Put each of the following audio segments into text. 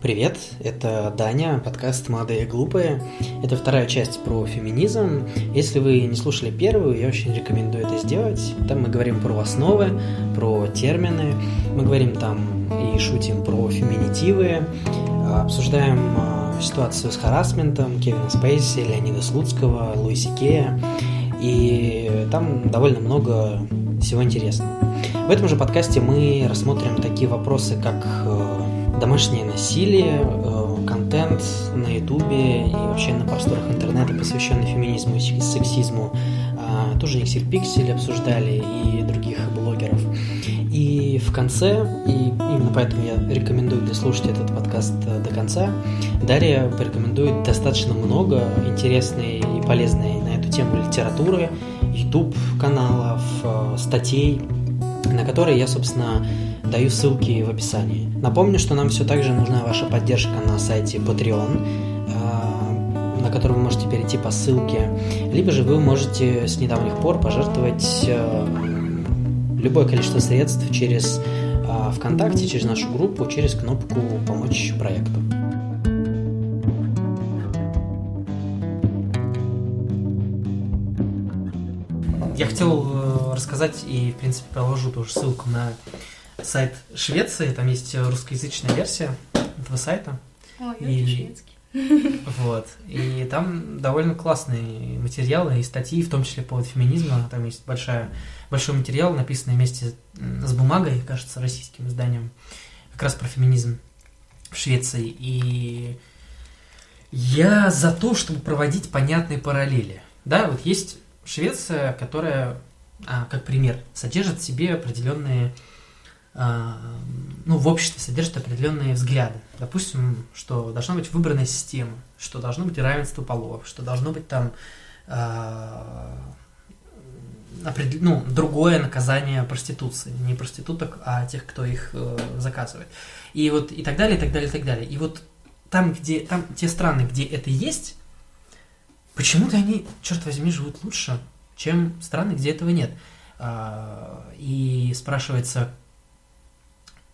Привет, это Даня, подкаст «Молодые и глупые». Это вторая часть про феминизм. Если вы не слушали первую, я очень рекомендую это сделать. Там мы говорим про основы, про термины. Мы говорим там и шутим про феминитивы, обсуждаем а, ситуацию с харасментом Кевина Спейси, Леонида Слуцкого, Луиси Кея. И там довольно много всего интересного. В этом же подкасте мы рассмотрим такие вопросы, как э, домашнее насилие, э, контент на ютубе и вообще на просторах интернета, посвященный феминизму и сексизму. А, тоже Никсиль Пиксель обсуждали и других блогеров. И в конце, и именно поэтому я рекомендую дослушать этот подкаст э, до конца, Дарья порекомендует достаточно много интересной и полезной на эту тему литературы, YouTube каналов, э, статей, на которые я, собственно, даю ссылки в описании. Напомню, что нам все так же нужна ваша поддержка на сайте Patreon, э, на который вы можете перейти по ссылке, либо же вы можете с недавних пор пожертвовать э, любое количество средств через э, ВКонтакте, через нашу группу, через кнопку «Помочь проекту». Я хотел рассказать и, в принципе, положу тоже ссылку на сайт Швеции, там есть русскоязычная версия этого сайта. Ой, и... шведский. Вот. И там довольно классные материалы и статьи, в том числе по поводу феминизма. Там есть большая, большой материал, написанный вместе с бумагой, кажется, российским изданием, как раз про феминизм в Швеции. И я за то, чтобы проводить понятные параллели. Да, вот есть Швеция, которая, как пример, содержит в себе определенные а, ну, в обществе содержит определенные взгляды. Допустим, что должна быть выбранная система, что должно быть равенство полов, что должно быть там э, ну, другое наказание проституции. Не проституток, а тех, кто их э, заказывает. И вот и так далее, и так далее, и так далее. И вот там, где там те страны, где это есть, почему-то они, черт возьми, живут лучше, чем страны, где этого нет. А, и спрашивается,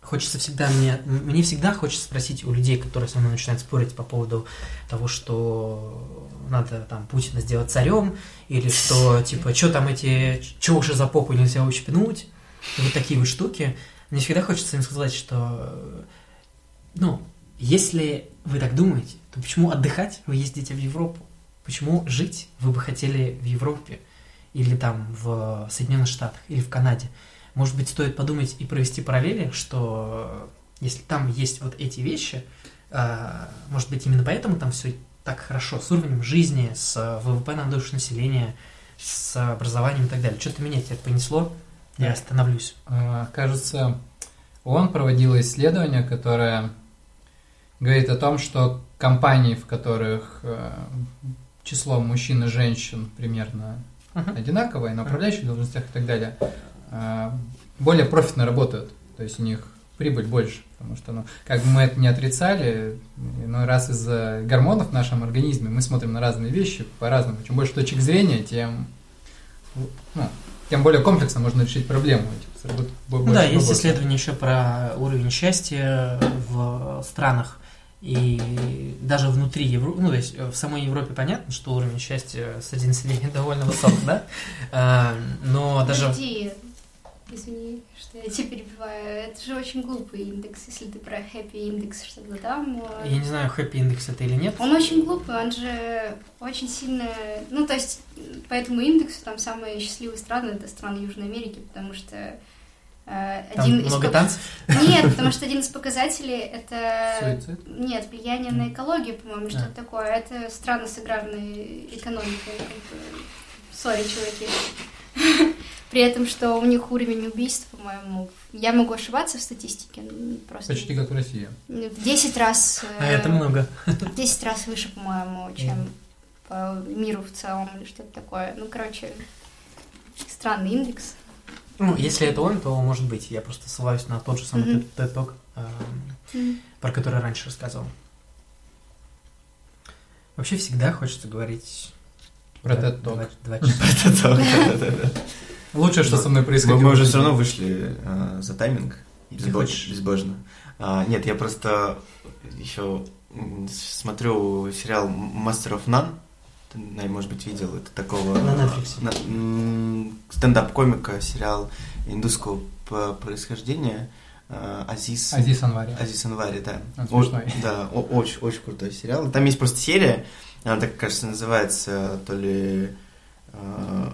хочется всегда мне, мне всегда хочется спросить у людей, которые со мной начинают спорить по поводу того, что надо там Путина сделать царем, или что типа, что там эти, что уже за попу нельзя ущипнуть, вот такие вот штуки. Мне всегда хочется им сказать, что, ну, если вы так думаете, то почему отдыхать вы ездите в Европу? Почему жить вы бы хотели в Европе? Или там в Соединенных Штатах, или в Канаде? Может быть, стоит подумать и провести параллели, что если там есть вот эти вещи, а, может быть, именно поэтому там все так хорошо с уровнем жизни, с ВВП на душу населения, с образованием и так далее. Что-то меня это понесло, я остановлюсь. А, кажется, ООН проводила исследование, которое говорит о том, что компании, в которых э, число мужчин и женщин примерно uh-huh. одинаковое, на управляющих должностях и так далее, а, более профитно работают. То есть у них прибыль больше, потому что, ну, как бы мы это не отрицали, но раз из-за гормонов в нашем организме мы смотрим на разные вещи по-разному. Чем больше точек зрения, тем, ну, тем более комплексно можно решить проблему. Ну, да, есть исследования еще про уровень счастья в странах, и даже внутри Европы, ну, то есть в самой Европе понятно, что уровень счастья среди населения довольно высок, да? А, но даже... Извини, что я тебя перебиваю. Это же очень глупый индекс, если ты про хэппи индекс что-то там. Я не знаю, хэппи индекс это или нет. Он очень глупый, он же очень сильно... Ну, то есть, по этому индексу там самые счастливые страны — это страны Южной Америки, потому что э, один там из много танцев? Нет, потому что один из показателей это... Суицид? Нет, влияние на экологию, по-моему, что-то а. такое. Это страны с аграрной экономикой. Сори, чуваки. При этом, что у них уровень убийств, по-моему, я могу ошибаться в статистике. Просто Почти как в России. В 10 раз... А это много. В 10 раз выше, по-моему, чем по миру в целом или что-то такое. Ну, короче, странный индекс. Ну, если это он, то может быть. Я просто ссылаюсь на тот же самый mm-hmm. TED Talk, э, mm-hmm. про который раньше рассказывал. Вообще всегда хочется говорить... Про TED Talk. Два часа. Лучше, что со мной происходило. Мы, уже все равно вышли э, за тайминг. Безбож, безбожно. А, нет, я просто... еще смотрю сериал Master of None. Ты, может быть, видел это такого... На Netflix. Стендап-комика, сериал индусского происхождения. Э, Азиз... Азиз Анвари. Азиз Анвари, да. О, да, очень, очень крутой сериал. Там есть просто серия, она так, кажется, называется то ли uh,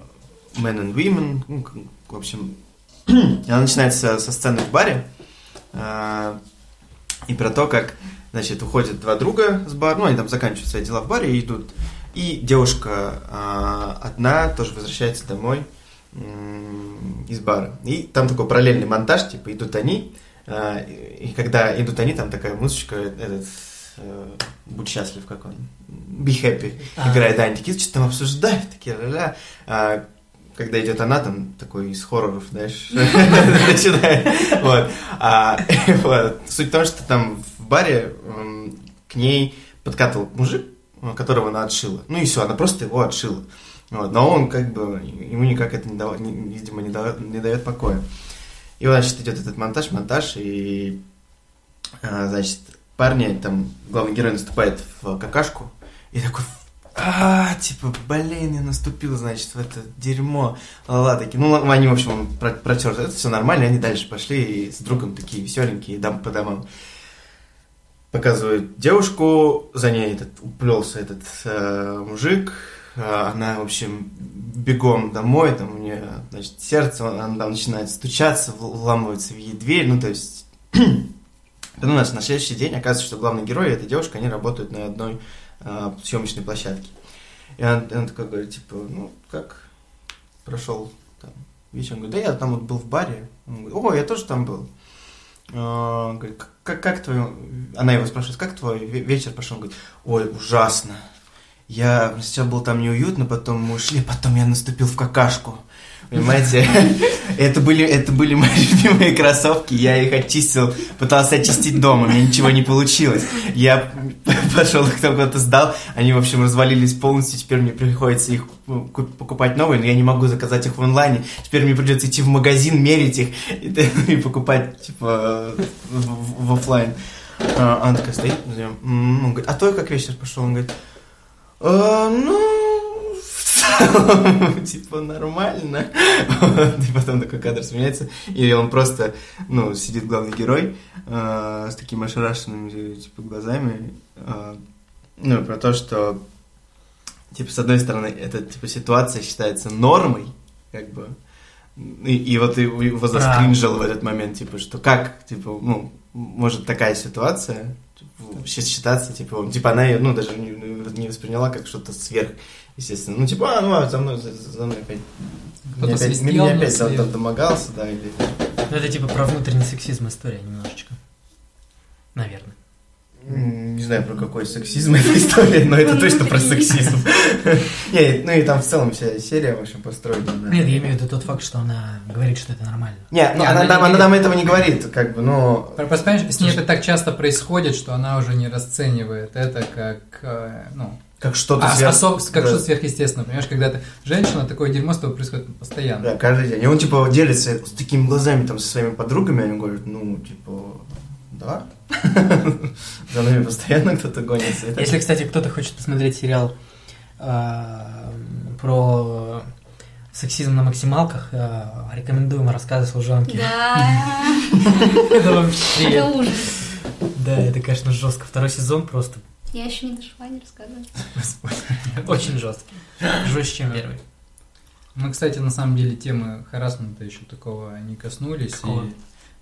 Men and Women, ну, в общем, она начинается со сцены в баре, uh, и про то, как, значит, уходят два друга с бара, ну, они там заканчивают свои дела в баре и идут, и девушка uh, одна тоже возвращается домой, из бара. И там такой параллельный монтаж, типа идут они, и когда идут они, там такая музычка, этот, будь счастлив, как он, be happy, а. играет, такие, что там обсуждают, такие, ля-ля. А, когда идет она, там такой из хорроров, знаешь, начинает. Вот. А, вот. Суть в том, что там в баре к ней подкатывал мужик, которого она отшила. Ну и все, она просто его отшила. Вот. Но он как бы, ему никак это, не дав... видимо, не дает, не дает покоя. И, значит, идет этот монтаж, монтаж, и, а, значит, парни, там, главный герой наступает в какашку, и такой, а, типа, блин, я наступил, значит, в это дерьмо. Ла-ла, такие. Ну, они, в общем, протер. Это все нормально, они дальше пошли и с другом такие веселенькие, дам по домам. Показывают девушку, за ней этот уплелся этот э, мужик. Э, она, в общем, бегом домой, там у нее, значит, сердце, она там начинает стучаться, вламывается в ей дверь, ну, то есть Потом у нас на следующий день оказывается, что главный герой и эта девушка, они работают на одной э, съемочной площадке. И он, он такой говорит, типа, ну, как прошел там вечер? Он говорит, да я там вот был в баре. Он говорит, о, я тоже там был. Он говорит, как, как твой... Она его спрашивает, как твой вечер пошел? Он говорит, ой, ужасно. Я сначала был там неуютно, потом мы ушли, потом я наступил в какашку. Понимаете? Это были, это были мои любимые кроссовки, я их очистил, пытался очистить дома, у меня ничего не получилось. Я пошел их там куда-то сдал, они, в общем, развалились полностью, теперь мне приходится их покупать новые, но я не могу заказать их в онлайне. Теперь мне придется идти в магазин, мерить их и, покупать, типа, в, в офлайн. Она такая стоит, он говорит, а то как вечер пошел? Он говорит, «А, ну, типа, нормально. И потом такой кадр сменяется, и он просто, ну, сидит главный герой э, с такими ошарашенными, типа, глазами. Э, ну, про то, что, типа, с одной стороны, эта, типа, ситуация считается нормой, как бы, и, и вот его заскринжил в этот момент, типа, что как, типа, ну, может такая ситуация типа, считаться, типа, типа она ее, ну, даже не, не восприняла как что-то сверх естественно. Ну, типа, а, ну, а за мной, за, за мной опять... Меня опять, меня опять там, домогался, да, или... Ну, это типа про внутренний сексизм история немножечко. Наверное. Не знаю, про какой сексизм эта история, но это точно про сексизм. Нет, ну и там в целом вся серия, в общем, построена. Нет, я имею в виду тот факт, что она говорит, что это нормально. Нет, ну, она, нам этого не говорит, как бы, но... Просто, с ней это так часто происходит, что она уже не расценивает это как, э, ну, как что-то а, сверх... особ... как да. что-то сверхъестественное, понимаешь, когда ты женщина, такое дерьмо с тобой происходит постоянно. Да, каждый день. И он, типа, делится с такими глазами там со своими подругами, они говорят, ну, типа, да, за нами постоянно кто-то гонится. Если, кстати, кто-то хочет посмотреть сериал а, про сексизм на максималках, а, рекомендуем рассказы служанки. Да. Это вообще... Это ужас. Да, это, конечно, жестко. Второй сезон просто я еще не дошла, не рассказывала. Очень жесткий. Жестче, чем первый. Мы, кстати, на самом деле темы харасмента еще такого не коснулись. И,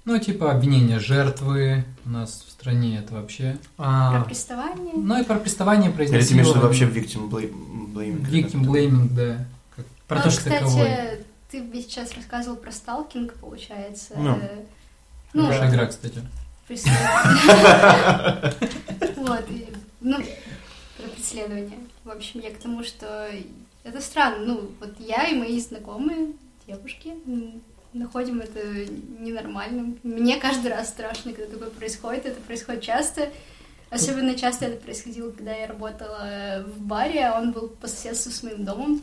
ну, типа обвинения жертвы у нас в стране это вообще. А, про приставание. Ну и про приставание, про Или ты имеешь вообще victim blaming? Victim blaming, да. Как, про ну, то, что кстати, таковой. ты сейчас рассказывал про сталкинг, получается. Ну, ну Хорошая игра, кстати. Вот, ну, про преследование. В общем, я к тому, что это странно. Ну, вот я и мои знакомые девушки находим это ненормальным. Мне каждый раз страшно, когда такое происходит. Это происходит часто. Особенно часто это происходило, когда я работала в баре, а он был по соседству с моим домом.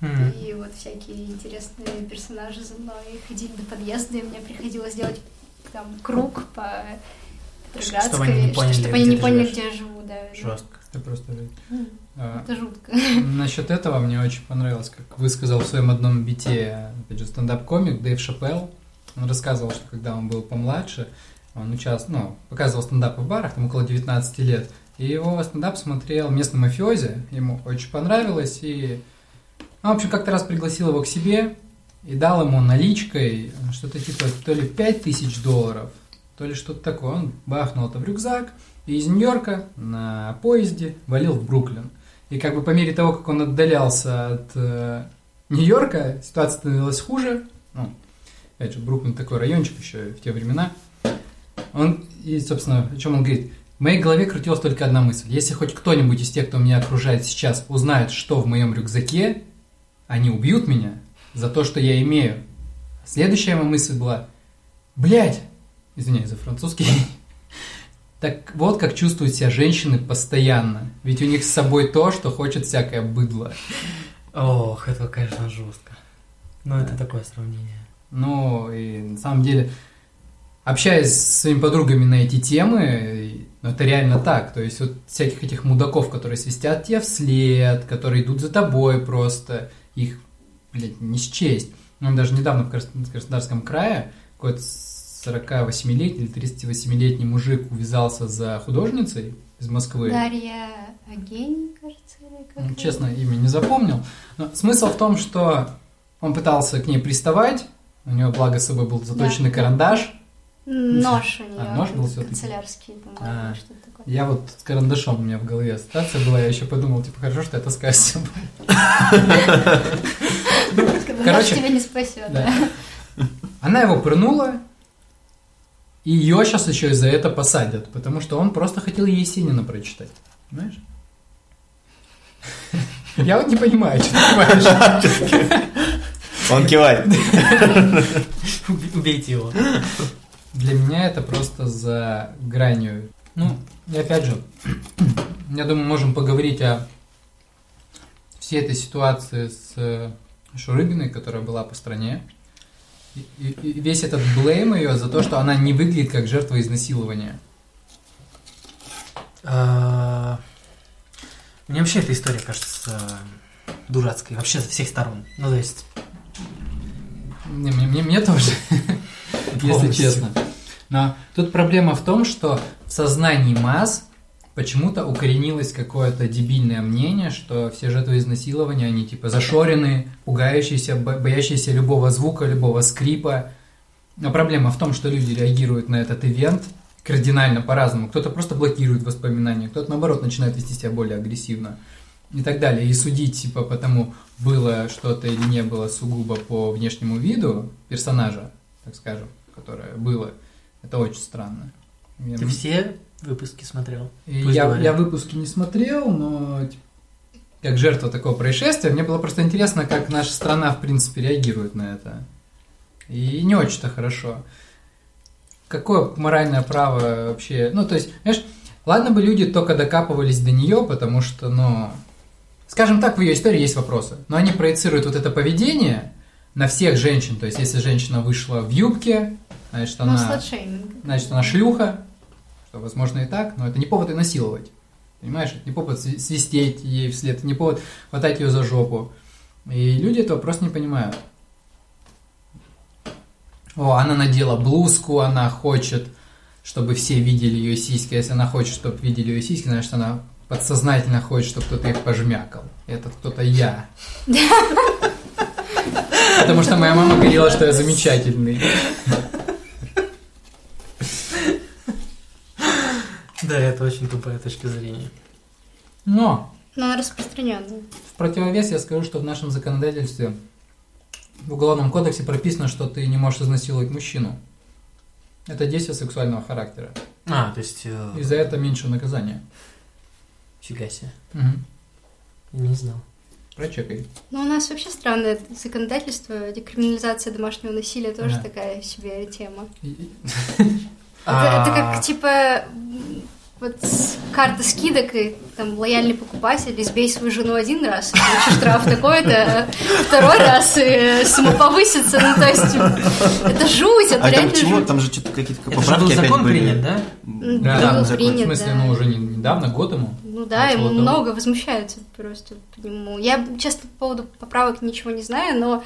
Mm-hmm. И вот всякие интересные персонажи за мной ходили до подъезда, и мне приходилось делать там круг по Чтобы они не поняли, чтобы они не поняли где я живу, да. Жестко. Это просто... А, это жутко. Насчет этого мне очень понравилось, как высказал в своем одном бите, опять же, стендап-комик Дэйв Шапелл. Он рассказывал, что когда он был помладше, он участвовал, ну, показывал стендапы в барах, там около 19 лет, и его стендап смотрел местный мафиози, ему очень понравилось, и он, в общем, как-то раз пригласил его к себе и дал ему наличкой что-то типа то ли 5 тысяч долларов, то ли что-то такое. Он бахнул это в рюкзак и из Нью-Йорка на поезде валил в Бруклин. И как бы по мере того, как он отдалялся от э, Нью-Йорка, ситуация становилась хуже. Ну, опять же, Бруклин такой райончик еще в те времена. Он, и, собственно, о чем он говорит? В моей голове крутилась только одна мысль. Если хоть кто-нибудь из тех, кто меня окружает сейчас, узнает, что в моем рюкзаке, они убьют меня за то, что я имею. Следующая моя мысль была, блядь, извиняюсь за французский, так вот как чувствуют себя женщины постоянно. Ведь у них с собой то, что хочет всякое быдло. Ох, это, конечно, жестко. Но да. это такое сравнение. Ну, и на самом деле, общаясь с своими подругами на эти темы, ну, это реально так. То есть вот всяких этих мудаков, которые свистят тебе вслед, которые идут за тобой просто, их, блядь, не счесть. Ну, даже недавно в Краснодарском крае какой-то 48-летний или 38-летний мужик увязался за художницей из Москвы. Дарья Агень, кажется, или как ну, Честно, имя не запомнил. Но смысл в том, что он пытался к ней приставать, у него, благо, с собой был заточенный да. карандаш. Нож у нее. А, нож был все Канцелярский, по-моему, а, что-то такое. Я вот с карандашом у меня в голове ассоциация была, я еще подумал, типа, хорошо, что я таскаю с собой. Короче, тебя не спасет. Она его пырнула, и ее сейчас еще и за это посадят, потому что он просто хотел Есенина прочитать. Понимаешь? Я вот не понимаю, что ты понимаешь. Он кивает. Убейте его. Для меня это просто за гранью. Ну, и опять же, я думаю, можем поговорить о всей этой ситуации с Шурыгиной, которая была по стране. И, и, весь этот блейм ее за то, что она не выглядит как жертва изнасилования. А, мне вообще эта история кажется дурацкой, вообще со всех сторон. Ну, то есть... Не, мне, мне, мне тоже, если честно. Но тут проблема в том, что в сознании масс почему-то укоренилось какое-то дебильное мнение, что все жертвы изнасилования, они типа зашорены, пугающиеся, боящиеся любого звука, любого скрипа. Но проблема в том, что люди реагируют на этот ивент кардинально по-разному. Кто-то просто блокирует воспоминания, кто-то наоборот начинает вести себя более агрессивно и так далее. И судить типа по тому, было что-то или не было сугубо по внешнему виду персонажа, так скажем, которое было, это очень странно. Ты все выпуски смотрел? Я, я выпуски не смотрел, но как жертва такого происшествия, мне было просто интересно, как наша страна, в принципе, реагирует на это. И не очень-то хорошо. Какое моральное право вообще... Ну, то есть, знаешь, ладно бы люди только докапывались до нее, потому что, ну... Скажем так, в ее истории есть вопросы. Но они проецируют вот это поведение на всех женщин. То есть, если женщина вышла в юбке, значит, она... Значит, она шлюха, что возможно и так, но это не повод и насиловать. Понимаешь, это не повод свистеть ей вслед, это не повод хватать ее за жопу. И люди этого просто не понимают. О, она надела блузку, она хочет, чтобы все видели ее сиськи. Если она хочет, чтобы видели ее сиськи, значит, она подсознательно хочет, чтобы кто-то их пожмякал. Этот кто-то я. Потому что моя мама говорила, что я замечательный. Да, это очень тупая точка зрения. Но! Но она распространенная. В противовес я скажу, что в нашем законодательстве в Уголовном кодексе прописано, что ты не можешь изнасиловать мужчину. Это действие сексуального характера. А, то есть... Э... И за это меньше наказания. Фига себе. Угу. Я не знал. Прочекай. Ну, у нас вообще странное законодательство, декриминализация домашнего насилия тоже да. такая себе тема. Это, это как, типа, вот карта скидок и там лояльный покупатель, избей свою жену один раз, получишь штраф такой-то, а второй раз и сумма повысится, ну то есть это жуть, это а реально там почему? жуть. Там же что-то какие-то Это поправки опять закон были. принят, да? Да, Да, да, был принят, в смысле, да. ну уже не- недавно, год ему. Ну да, ему того. много возмущаются просто по нему. Я, честно, по поводу поправок ничего не знаю, но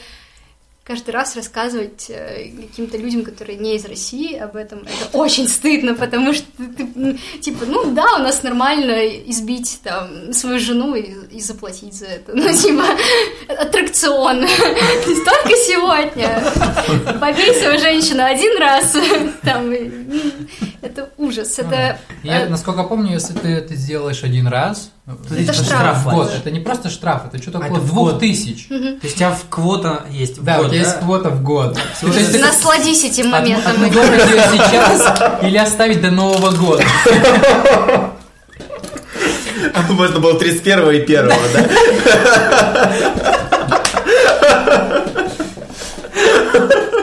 каждый раз рассказывать э, каким-то людям, которые не из России, об этом, это очень стыдно, потому что ты, типа, ну да, у нас нормально избить там свою жену и, и заплатить за это. Ну, типа, аттракцион. Не только сегодня. Побей свою женщину один раз. Там, м, это ужас. Это Я, э, насколько помню, если ты это сделаешь один раз, То Это есть штраф. в год, это не просто штраф, это что-то А, около это двух тысяч. То есть у тебя в квота есть в Да, год, у тебя есть квота в год. Есть насладись этим от- моментом. отмудохать ее сейчас или оставить до Нового года. Можно было 31 и 1, да?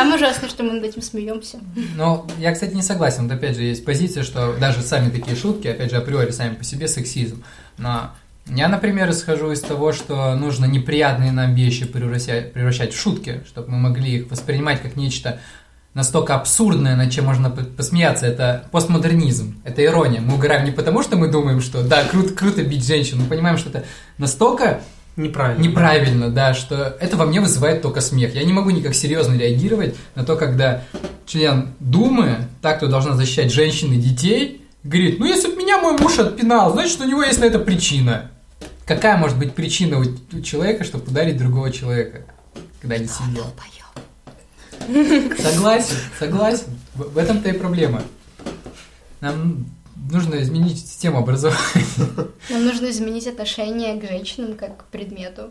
Самое ужасное, что мы над этим смеемся. Ну, я, кстати, не согласен. Вот опять же, есть позиция, что даже сами такие шутки, опять же, априори сами по себе сексизм. Но я, например, исхожу из того, что нужно неприятные нам вещи превращать, превращать в шутки, чтобы мы могли их воспринимать как нечто настолько абсурдное, над чем можно по- посмеяться. Это постмодернизм, это ирония. Мы угораем не потому, что мы думаем, что да, круто, круто бить женщин, мы понимаем, что это настолько Неправильно. неправильно, да, что это во мне вызывает только смех. Я не могу никак серьезно реагировать на то, когда член Думы, так, кто должна защищать женщин и детей, говорит, ну если бы меня мой муж отпинал, значит у него есть на это причина. Какая может быть причина у, человека, чтобы ударить другого человека, когда не сидел? Согласен, согласен. В, в этом-то и проблема. Нам нужно изменить систему образования. Нам нужно изменить отношение к женщинам как к предмету.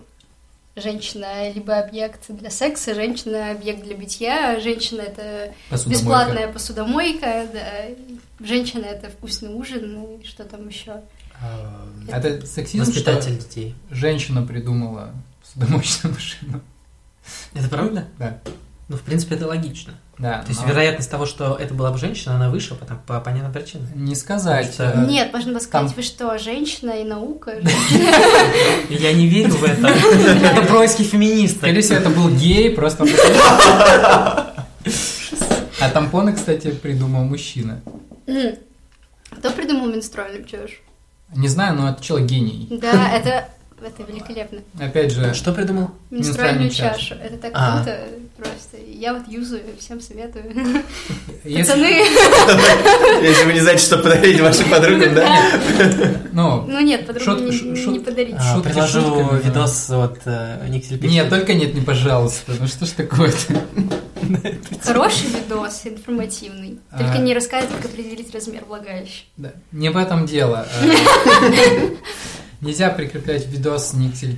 Женщина либо объект для секса, женщина объект для битья, женщина это Посудомойка. бесплатная посудомойка, да. женщина это вкусный ужин, ну и что там еще. А, Это сексизм, Воспитатель что детей. женщина придумала посудомоечную машину. Это правда? Да. Ну, в принципе, это логично. Да. То есть но вероятность того, что это была бы женщина, она выше по, по понятным причинам. Не сказать. Потому что- э, Нет, можно было сказать, там- вы что, женщина и наука? Я не верю в это. Это происки феминисток. Скорее всего, это был гей, просто... А тампоны, кстати, придумал мужчина. Кто придумал менструальную чашу? Не знаю, но это человек гений. Да, это, это великолепно. Опять же, Что придумал? Менструальную Менструальную чашу. чашу. Это так А. круто просто. Я вот юзаю, всем советую. если- Пацаны, Если вы не знаете, что подарить вашим подругам, да? Ну, ну нет, подругу Шут- не, подарите. А, да. видос от э, Никсель нет, только нет, не пожалуйста. Ну что ж такое-то? Хороший видос, информативный. Только А. не рассказывает, как определить размер влагалища. Да, не в этом дело. Э, Нельзя прикреплять видос Никсель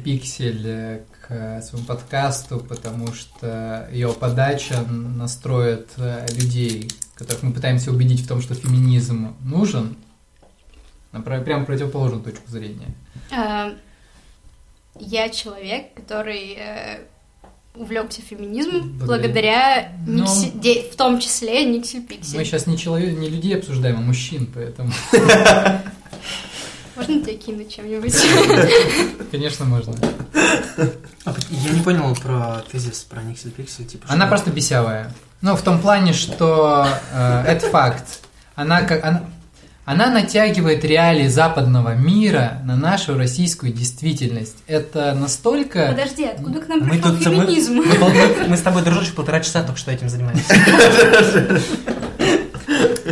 Э, э, своему подкасту, потому что ее подача настроит э, людей, которых мы пытаемся убедить в том, что феминизм нужен, на прям противоположную точку зрения. А, Я человек, который э, увлекся феминизмом Благодаря- благодаря, Ну. Никси- де- в том числе Никсель Мы Пиксель. сейчас не, человек, не людей обсуждаем, а мужчин, поэтому, Можно тебя кинуть чем-нибудь? конечно, можно. А, Я не понял про тезис про Никсель Пиксель. Типа, Она что- просто бесявая. Ну, в том плане, что э, это факт. Она как она, она натягивает реалии западного мира на нашу российскую действительность. Это настолько... Подожди, откуда к нам Мы пришел тут мы, феминизм? мы пол- мы- мы с тобой, дружочек, полтора часа только что этим занимались.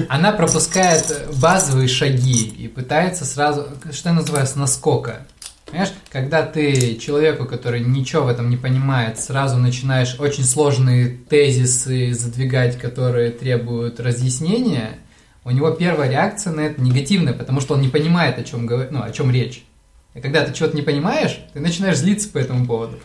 Она пропускает базовые шаги и пытается сразу, что я называю, с наскока. Понимаешь, когда ты человеку, который ничего в этом не понимает, сразу начинаешь очень сложные тезисы задвигать, которые требуют разъяснения, у него первая реакция на это негативная, потому что он не понимает, о чем, говор- ну, о чем речь. И когда ты чего-то не понимаешь, ты начинаешь злиться по этому поводу.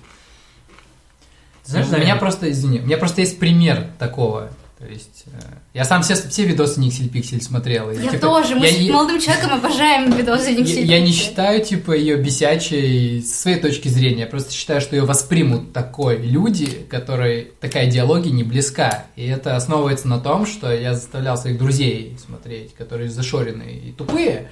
Знаешь, у меня просто, извини, у меня просто есть пример такого. То есть э, я сам все, все видосы Никсель Пиксель смотрел. И, я типа, тоже. Мы я, с молодым человеком обожаем видосы Никсель Я, я не считаю, типа, ее бесячей с своей точки зрения. Я просто считаю, что ее воспримут такой люди, которые такая идеология не близка. И это основывается на том, что я заставлял своих друзей смотреть, которые зашоренные и тупые,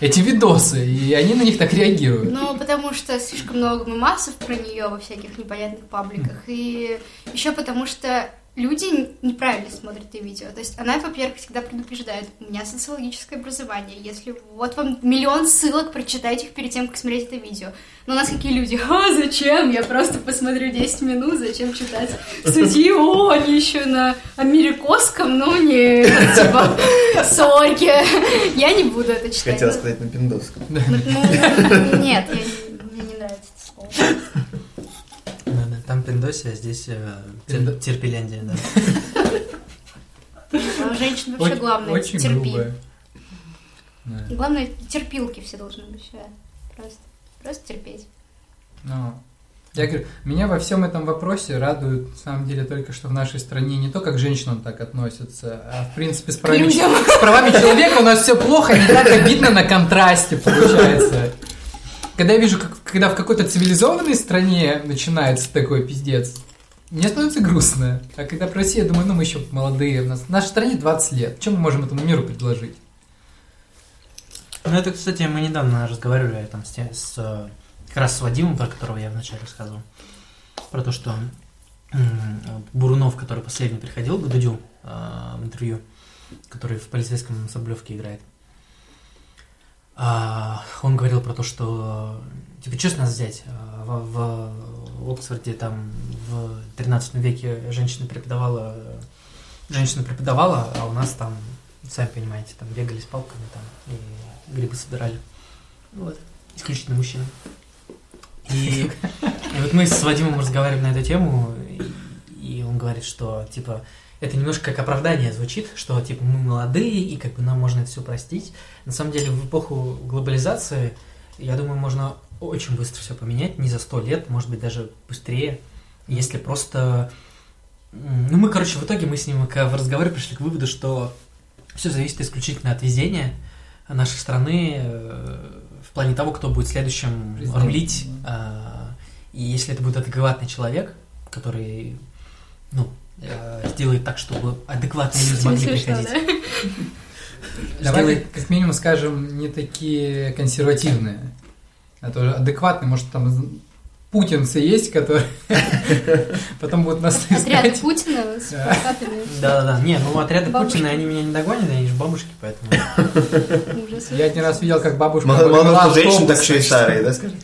эти видосы, и они на них так реагируют. Ну, потому что слишком много мемасов про нее во всяких непонятных пабликах. И еще потому что люди неправильно смотрят это видео. То есть она, во-первых, всегда предупреждает, у меня социологическое образование, если вот вам миллион ссылок, прочитайте их перед тем, как смотреть это видео. Но у нас какие люди, а зачем? Я просто посмотрю 10 минут, зачем читать статьи? О, они еще на америкоском, ну не, типа, сорки. Я не буду это читать. Хотела сказать на пиндовском. Ну, ну, нет, мне не нравится это слово. Там Пиндосия, а здесь э, Пиндо... Терпеляндия, да. А женщина вообще главное очень терпи. Главное, терпилки все должны быть. Просто, просто терпеть. Ну, я говорю, меня во всем этом вопросе радует, на самом деле, только что в нашей стране не то, как к женщинам так относятся, а в принципе с правами, с правами человека у нас все плохо, не так обидно на контрасте получается когда я вижу, как, когда в какой-то цивилизованной стране начинается такой пиздец, мне становится грустно. А когда про Россию, я думаю, ну мы еще молодые, у нас в нашей стране 20 лет, чем мы можем этому миру предложить? Ну это, кстати, мы недавно разговаривали там с, с как раз с Вадимом, про которого я вначале рассказывал, про то, что Бурунов, который последний приходил к Дудю э, в интервью, который в полицейском Соблевке играет, он говорил про то, что, типа, нас взять? А, в, в Оксфорде там в 13 веке женщина преподавала, женщина преподавала, а у нас там, сами понимаете, там бегали с палками там и грибы собирали. Вот, исключительно мужчины. И, и вот мы с Вадимом разговариваем на эту тему, и, и он говорит, что, типа, это немножко как оправдание звучит, что типа мы молодые и как бы нам можно это все простить. На самом деле в эпоху глобализации, я думаю, можно очень быстро все поменять, не за сто лет, может быть даже быстрее, если просто... Ну, мы, короче, в итоге мы с ним в разговоре пришли к выводу, что все зависит исключительно от везения нашей страны э, в плане того, кто будет следующим Президент. рулить. А, и если это будет адекватный человек, который, ну, Э, сделает так, чтобы адекватные люди могли приходить. Давай как минимум скажем, не такие консервативные. А то адекватные, может там путинцы есть, которые потом будут нас Отряд Путина с Да-да-да. Не, ну отряды Путина, они меня не догонят, они же бабушки, поэтому... Я один раз видел, как бабушка... Мало женщин, так еще и старые, да, скажи?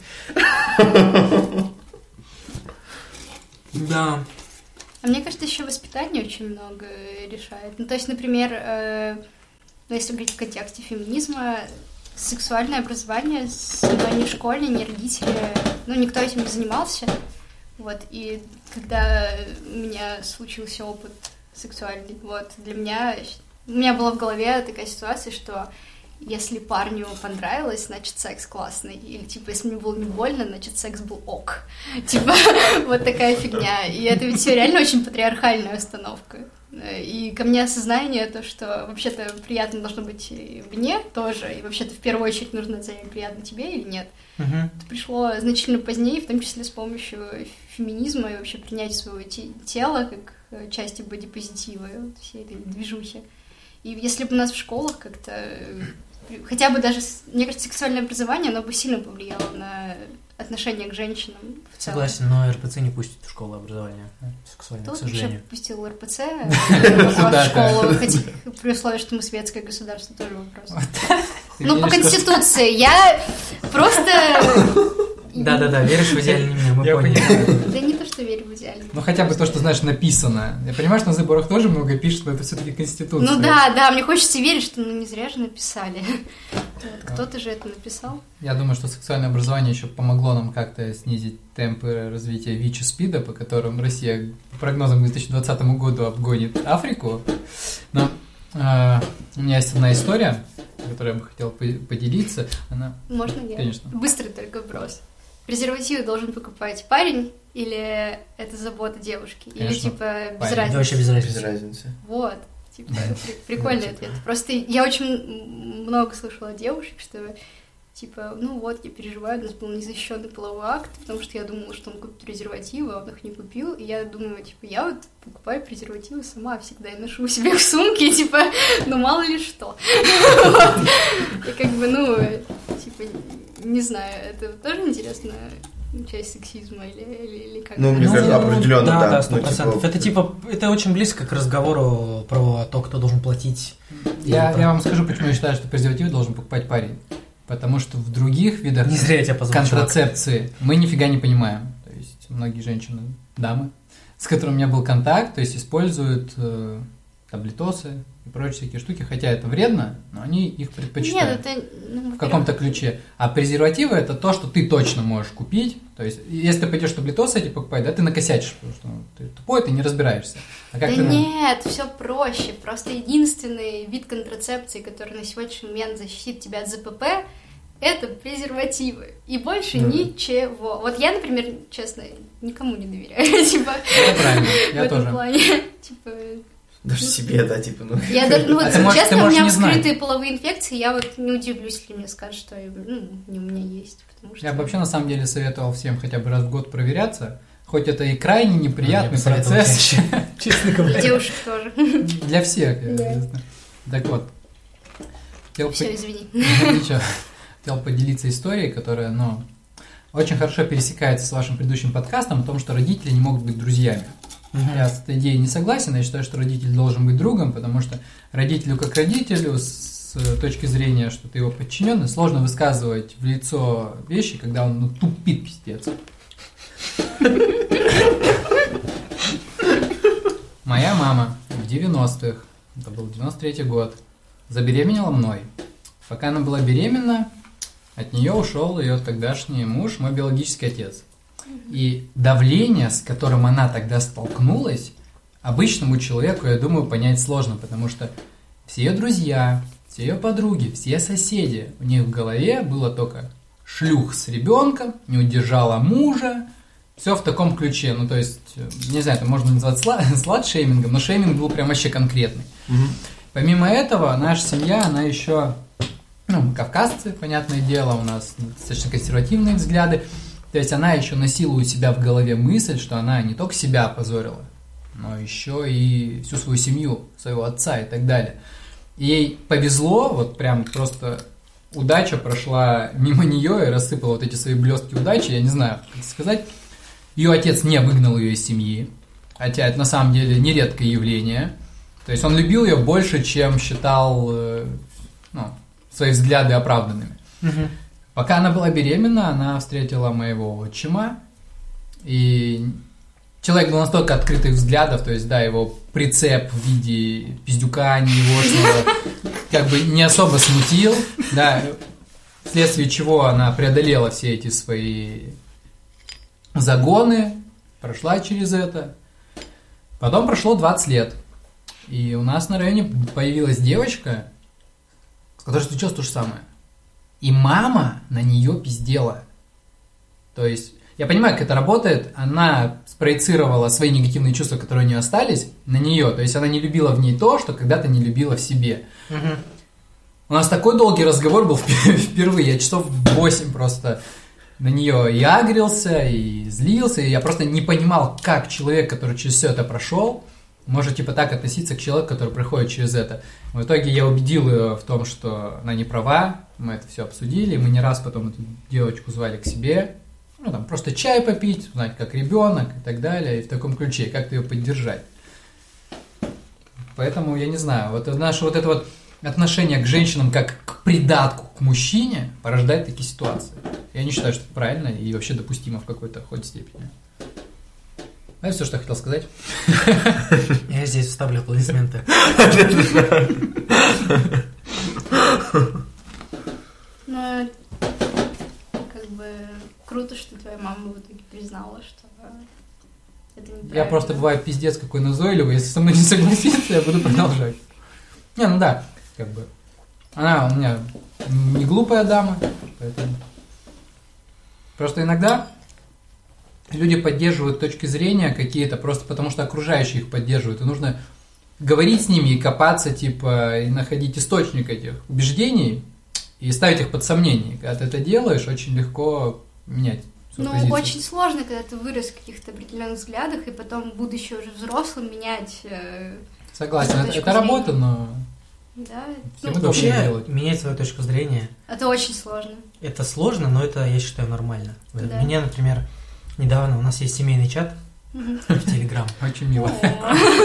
Да. А мне кажется, еще воспитание очень много решает. Ну, то есть, например, э, ну, если говорить в контексте феминизма, сексуальное образование со мной ни в школе, ни родители, ну, никто этим не занимался. Вот, и когда у меня случился опыт сексуальный, вот, для меня, у меня была в голове такая ситуация, что если парню понравилось, значит, секс классный. Или, типа, если мне было не больно, значит, секс был ок. Типа, вот такая фигня. И это ведь все реально очень патриархальная установка. И ко мне осознание то, что вообще-то приятно должно быть и мне тоже, и вообще-то в первую очередь нужно оценивать, приятно тебе или нет. Uh-huh. Это пришло значительно позднее, в том числе с помощью феминизма и вообще принятия своего тела как э, части бодипозитива, вот всей этой движухи. И если бы нас в школах как-то хотя бы даже, мне кажется, сексуальное образование, оно бы сильно повлияло на отношение к женщинам. В целом. Согласен, но РПЦ не пустит в школу образования сексуальное, Тут к сожалению. вообще пустил РПЦ в школу, при условии, что мы светское государство, тоже вопрос. Ну, по Конституции. Я просто да-да-да, веришь в идеальный мир, мы поняли. Да не то, что верю в идеальный Ну, хотя бы то, что, знаешь, написано. Я понимаю, что на заборах тоже много пишут, но это все-таки Конституция. Ну да, да, мне хочется верить, что ну не зря же написали. Кто-то же это написал. Я думаю, что сексуальное образование еще помогло нам как-то снизить темпы развития ВИЧ и СПИДа, по которым Россия по прогнозам к 2020 году обгонит Африку. Но э, у меня есть одна история, которую я бы хотел поделиться. Она... Можно я? Конечно. Быстрый только вопрос презервативы должен покупать парень Или это забота девушки? Конечно. Или типа без Парень. разницы? Да вообще без разницы. Без разницы. Вот. Типа, при- прикольный типа. ответ. Просто я очень много слышала девушек, что типа, ну вот, я переживаю, у нас был незащищенный половой акт, потому что я думала, что он купит презервативы, а он их не купил, и я думаю, типа, я вот покупаю презервативы сама всегда, и ношу у себя в сумке, типа, ну мало ли что. И как бы, ну, типа, не знаю, это тоже интересная часть сексизма или, или, или как? Ну, мне кажется, называется? определенно, да. Да, да, Ну, сто процентов. типа- Это типа, это очень близко к разговору про то, кто должен платить. Я, я вам скажу, почему я считаю, что презервативы должен покупать парень. Потому что в других видах Не зря я тебя позвал, чувак. контрацепции мы нифига не понимаем. То есть многие женщины, дамы, с которыми у меня был контакт, то есть используют э, таблетосы и прочие всякие штуки, хотя это вредно, но они их предпочитают. Нет, это ну, в каком-то ключе. А презервативы это то, что ты точно можешь купить. То есть, если ты пойдешь таблетосы эти покупать, да, ты накосячишь, потому что ты тупой, ты не разбираешься. А как да ты... нет, все проще. Просто единственный вид контрацепции, который на сегодняшний момент защитит тебя от ЗПП, это презервативы. И больше Да. ничего. Вот я, например, честно, никому не доверяю. Типа, Ну, правильно, в я этом тоже. плане. Типа, Даже себе, да, типа, ну. я даже, ну вот, А ты можешь- честно, ты у можешь меня не вскрытые половые инфекции, я вот не удивлюсь, если мне скажут, что ну, они у меня есть. Потому что... Я бы вообще на самом деле советовал всем хотя бы раз в год проверяться. Хоть это и крайне Я неприятный процесс Честно И говоря. девушек тоже. для всех. Естественно. Так вот. Хотел Все, извини. Ничего. Хотел поделиться историей, которая, ну, очень хорошо пересекается с вашим предыдущим подкастом о том, что родители не могут быть друзьями. Я с этой идеей не согласен, я считаю, что родитель должен быть другом, потому что родителю как родителю, с точки зрения, что ты его подчиненный, сложно высказывать в лицо вещи, когда он ну, тупит пиздец. Моя мама в 90-х, это был 93-й год, забеременела мной. Пока она была беременна, от нее ушел ее тогдашний муж, мой биологический отец. И давление, с которым она тогда столкнулась, обычному человеку, я думаю, понять сложно, потому что все ее друзья, все ее подруги, все соседи, у них в голове было только шлюх с ребенком, не удержала мужа, все в таком ключе. Ну, то есть, э, не знаю, это можно назвать сла- слад-шеймингом, но шейминг был прям вообще конкретный. Помимо этого, наша семья, она еще, ну, мы кавказцы, понятное дело, у нас достаточно консервативные взгляды. То есть она еще носила у себя в голове мысль, что она не только себя опозорила, но еще и всю свою семью, своего отца и так далее. Ей повезло, вот прям просто удача прошла мимо нее и рассыпала вот эти свои блестки удачи, я не знаю, как сказать. Ее отец не выгнал ее из семьи, хотя это на самом деле нередкое явление. То есть он любил ее больше, чем считал э, ну, свои взгляды оправданными. Мгм. Пока она была беременна, она встретила моего отчима, и человек был настолько открытых взглядов, то есть, да, его прицеп в виде пиздюка невошного как бы не особо смутил, да, вследствие чего она преодолела все эти свои загоны, прошла через это. Потом прошло 20 лет, и у нас на районе появилась девочка, с которой случилось то же самое. И мама на нее пиздела. То есть, я понимаю, как это работает. Она спроецировала свои негативные чувства, которые у нее остались, на нее. То есть, она не любила в ней то, что когда-то не любила в себе. Мгм. У нас такой долгий разговор был вп- впервые. Я часов 8 просто на нее и агрился, и злился. И я просто не понимал, как человек, который через все это прошел, может типа так относиться к человеку, который проходит через это. В итоге я убедил ее в том, что она не права. Мы это все обсудили. Мы не раз потом эту девочку звали к себе. Ну, там, просто чай попить, узнать, как ребенок и так далее. И в таком ключе, как ее поддержать. Поэтому я не знаю, вот наше вот это вот отношение к женщинам как к придатку к мужчине порождает такие ситуации. Я не считаю, что это правильно и вообще допустимо в какой-то хоть степени. Это все, что я хотел сказать. Я здесь вставлю аплодисменты. Ну, как бы круто, что твоя мама в итоге признала, что это неправильно. Я просто бываю пиздец какой назойливый. Если со мной не согласится, я буду продолжать. Не, ну да, как бы. Она у меня не глупая дама, поэтому... Просто иногда люди поддерживают точки зрения какие-то просто потому, что окружающие их поддерживают. И нужно говорить с ними и копаться, типа, и находить источник этих убеждений и ставить их под сомнение. Когда ты это делаешь, очень легко менять ну, позицию. очень сложно, когда ты вырос в каких-то определенных взглядах, и потом, будучи уже взрослым, менять... Э, Согласен, это, это работа, но... Да. Всем ну, вообще делать. менять свою точку зрения. Это очень сложно. Это сложно, но это, я считаю, нормально. Да. Меня, например, недавно у нас есть семейный чат, в Телеграм. Очень мило.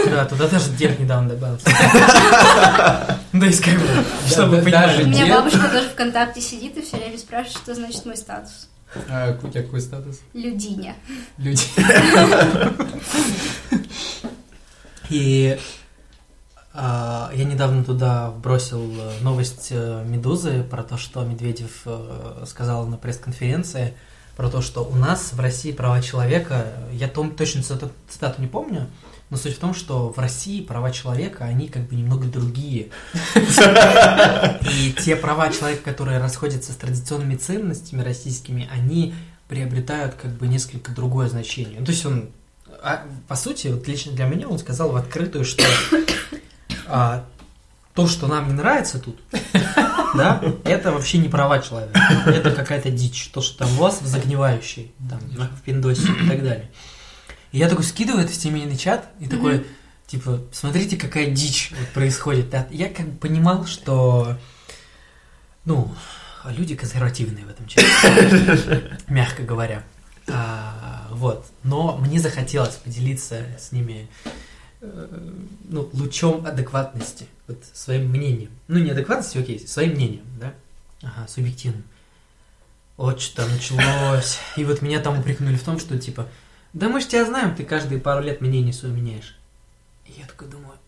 Да, туда даже дед недавно добавился. Да, есть как бы, чтобы понимать. У меня бабушка тоже ВКонтакте сидит и все время спрашивает, что значит мой статус. А у тебя какой статус? Людиня. Людиня. И а, я недавно туда бросил э, новость э, Медузы про то, что Медведев э, сказал на пресс-конференции про то, что у нас в России права человека, я том, точно цитату не помню, но суть в том, что в России права человека, они как бы немного другие. И те права человека, которые расходятся с традиционными ценностями российскими, они приобретают как бы несколько другое значение. То есть он, а, по сути, вот лично для меня он сказал в открытую, что а, то, что нам не нравится тут, да, это вообще не права человека. Это какая-то дичь. То, что там у вас в загнивающей, там, в пиндосе и так далее. И я такой скидываю это в семейный чат и такой, типа, смотрите, какая дичь вот происходит. Я как бы понимал, что, ну, люди консервативные в этом чате, мягко говоря. А, вот. Но мне захотелось поделиться с ними ну, лучом адекватности, вот своим мнением. Ну, не адекватности, окей, своим мнением, да? Ага, субъективным. Вот что началось. И вот меня там упрекнули в том, что, типа, да мы ж тебя знаем, ты каждые пару лет мнение свое меняешь. И я такой думаю,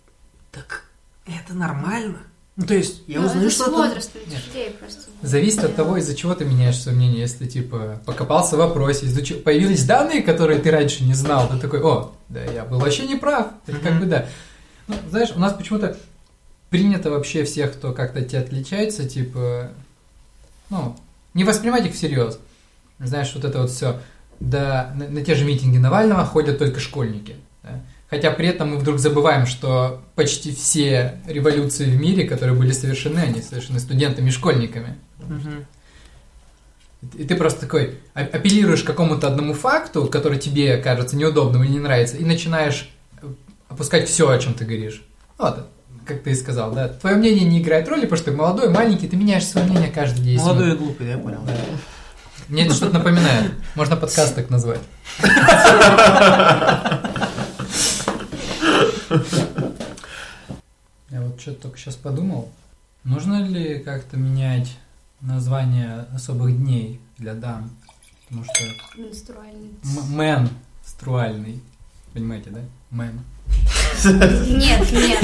так это нормально? Ну, то есть, я ну, узнаю, что... возраст людей просто. Зависит от того, из-за чего ты меняешь свое мнение. Если, типа, покопался в вопросе, из-за появились данные, которые ты раньше не знал, ты такой, о, да я был вообще не прав. Mm-hmm. Как бы да. Ну, знаешь, у нас почему-то принято вообще всех, кто как-то тебя отличается, типа, ну, не воспринимать их всерьез. Знаешь, вот это вот все да, на, на те же митинги Навального ходят только школьники. Хотя при этом мы вдруг забываем, что почти все революции в мире, которые были совершены, они совершены студентами и школьниками. И ты просто такой апеллируешь к какому-то одному факту, который тебе кажется неудобным или не нравится, и начинаешь опускать все, о чем ты говоришь. Вот, как ты и сказал, да. Твое мнение не играет роли, потому что ты молодой, маленький, ты меняешь свое мнение каждый день. Молодой и глупый, я понял. Да. Мне это что-то напоминает. Можно подкаст так назвать. Я вот что-то только сейчас подумал. Нужно ли как-то менять название особых дней для дам? Потому что... Менструальный. Men струальный. Понимаете, да? Мэн. Нет, нет.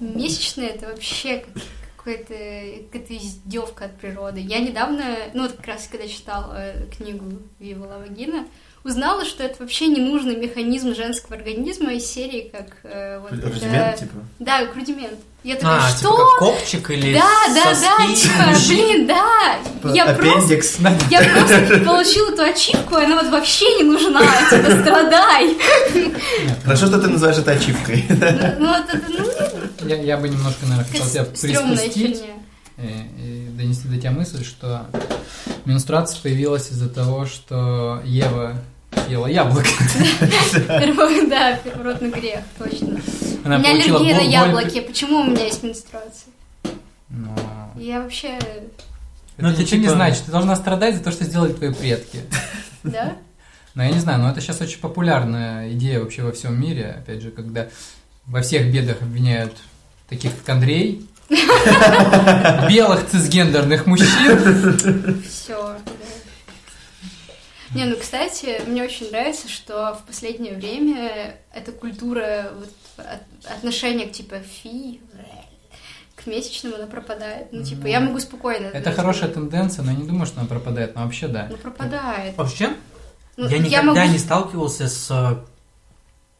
Месячные это вообще какая-то какая издевка от природы. Я недавно, ну вот как раз когда читала э, книгу Вива Лавагина, узнала, что это вообще не нужный механизм женского организма из серии как... Э, вот, рудимент, это... типа? Да, как рудимент. Я такая, а, что? Типа как копчик или Да, да, да, типа, блин, да. Я Аппендикс. просто, я просто получила эту ачивку, и она вот вообще не нужна, типа, страдай. Хорошо, что ты называешь это ачивкой. Ну, вот это, ну... Я, я бы немножко, наверное, хотел тебя приспустить и, и донести до тебя мысль, что менструация появилась из-за того, что Ева ела яблоко. Да, первородный грех, точно. у меня аллергия на яблоки. Почему у меня есть менструация? Но... Я вообще... Это ничего не типа значит. Ты должна страдать за то, что сделали твои предки. Да? Ну, я не знаю, но это сейчас очень популярная идея вообще во всем мире. Опять же, когда во всех бедах обвиняют таких, как Андрей, белых цисгендерных мужчин. Все, не, ну, кстати, мне очень нравится, что в последнее время эта культура вот, отношения к типа фи, к месячным она пропадает. Ну, типа, я могу спокойно... Это хорошая тенденция, но я не думаю, что она пропадает, но вообще да. Ну, пропадает. Вообще? Ну, я никогда могу... не сталкивался с э,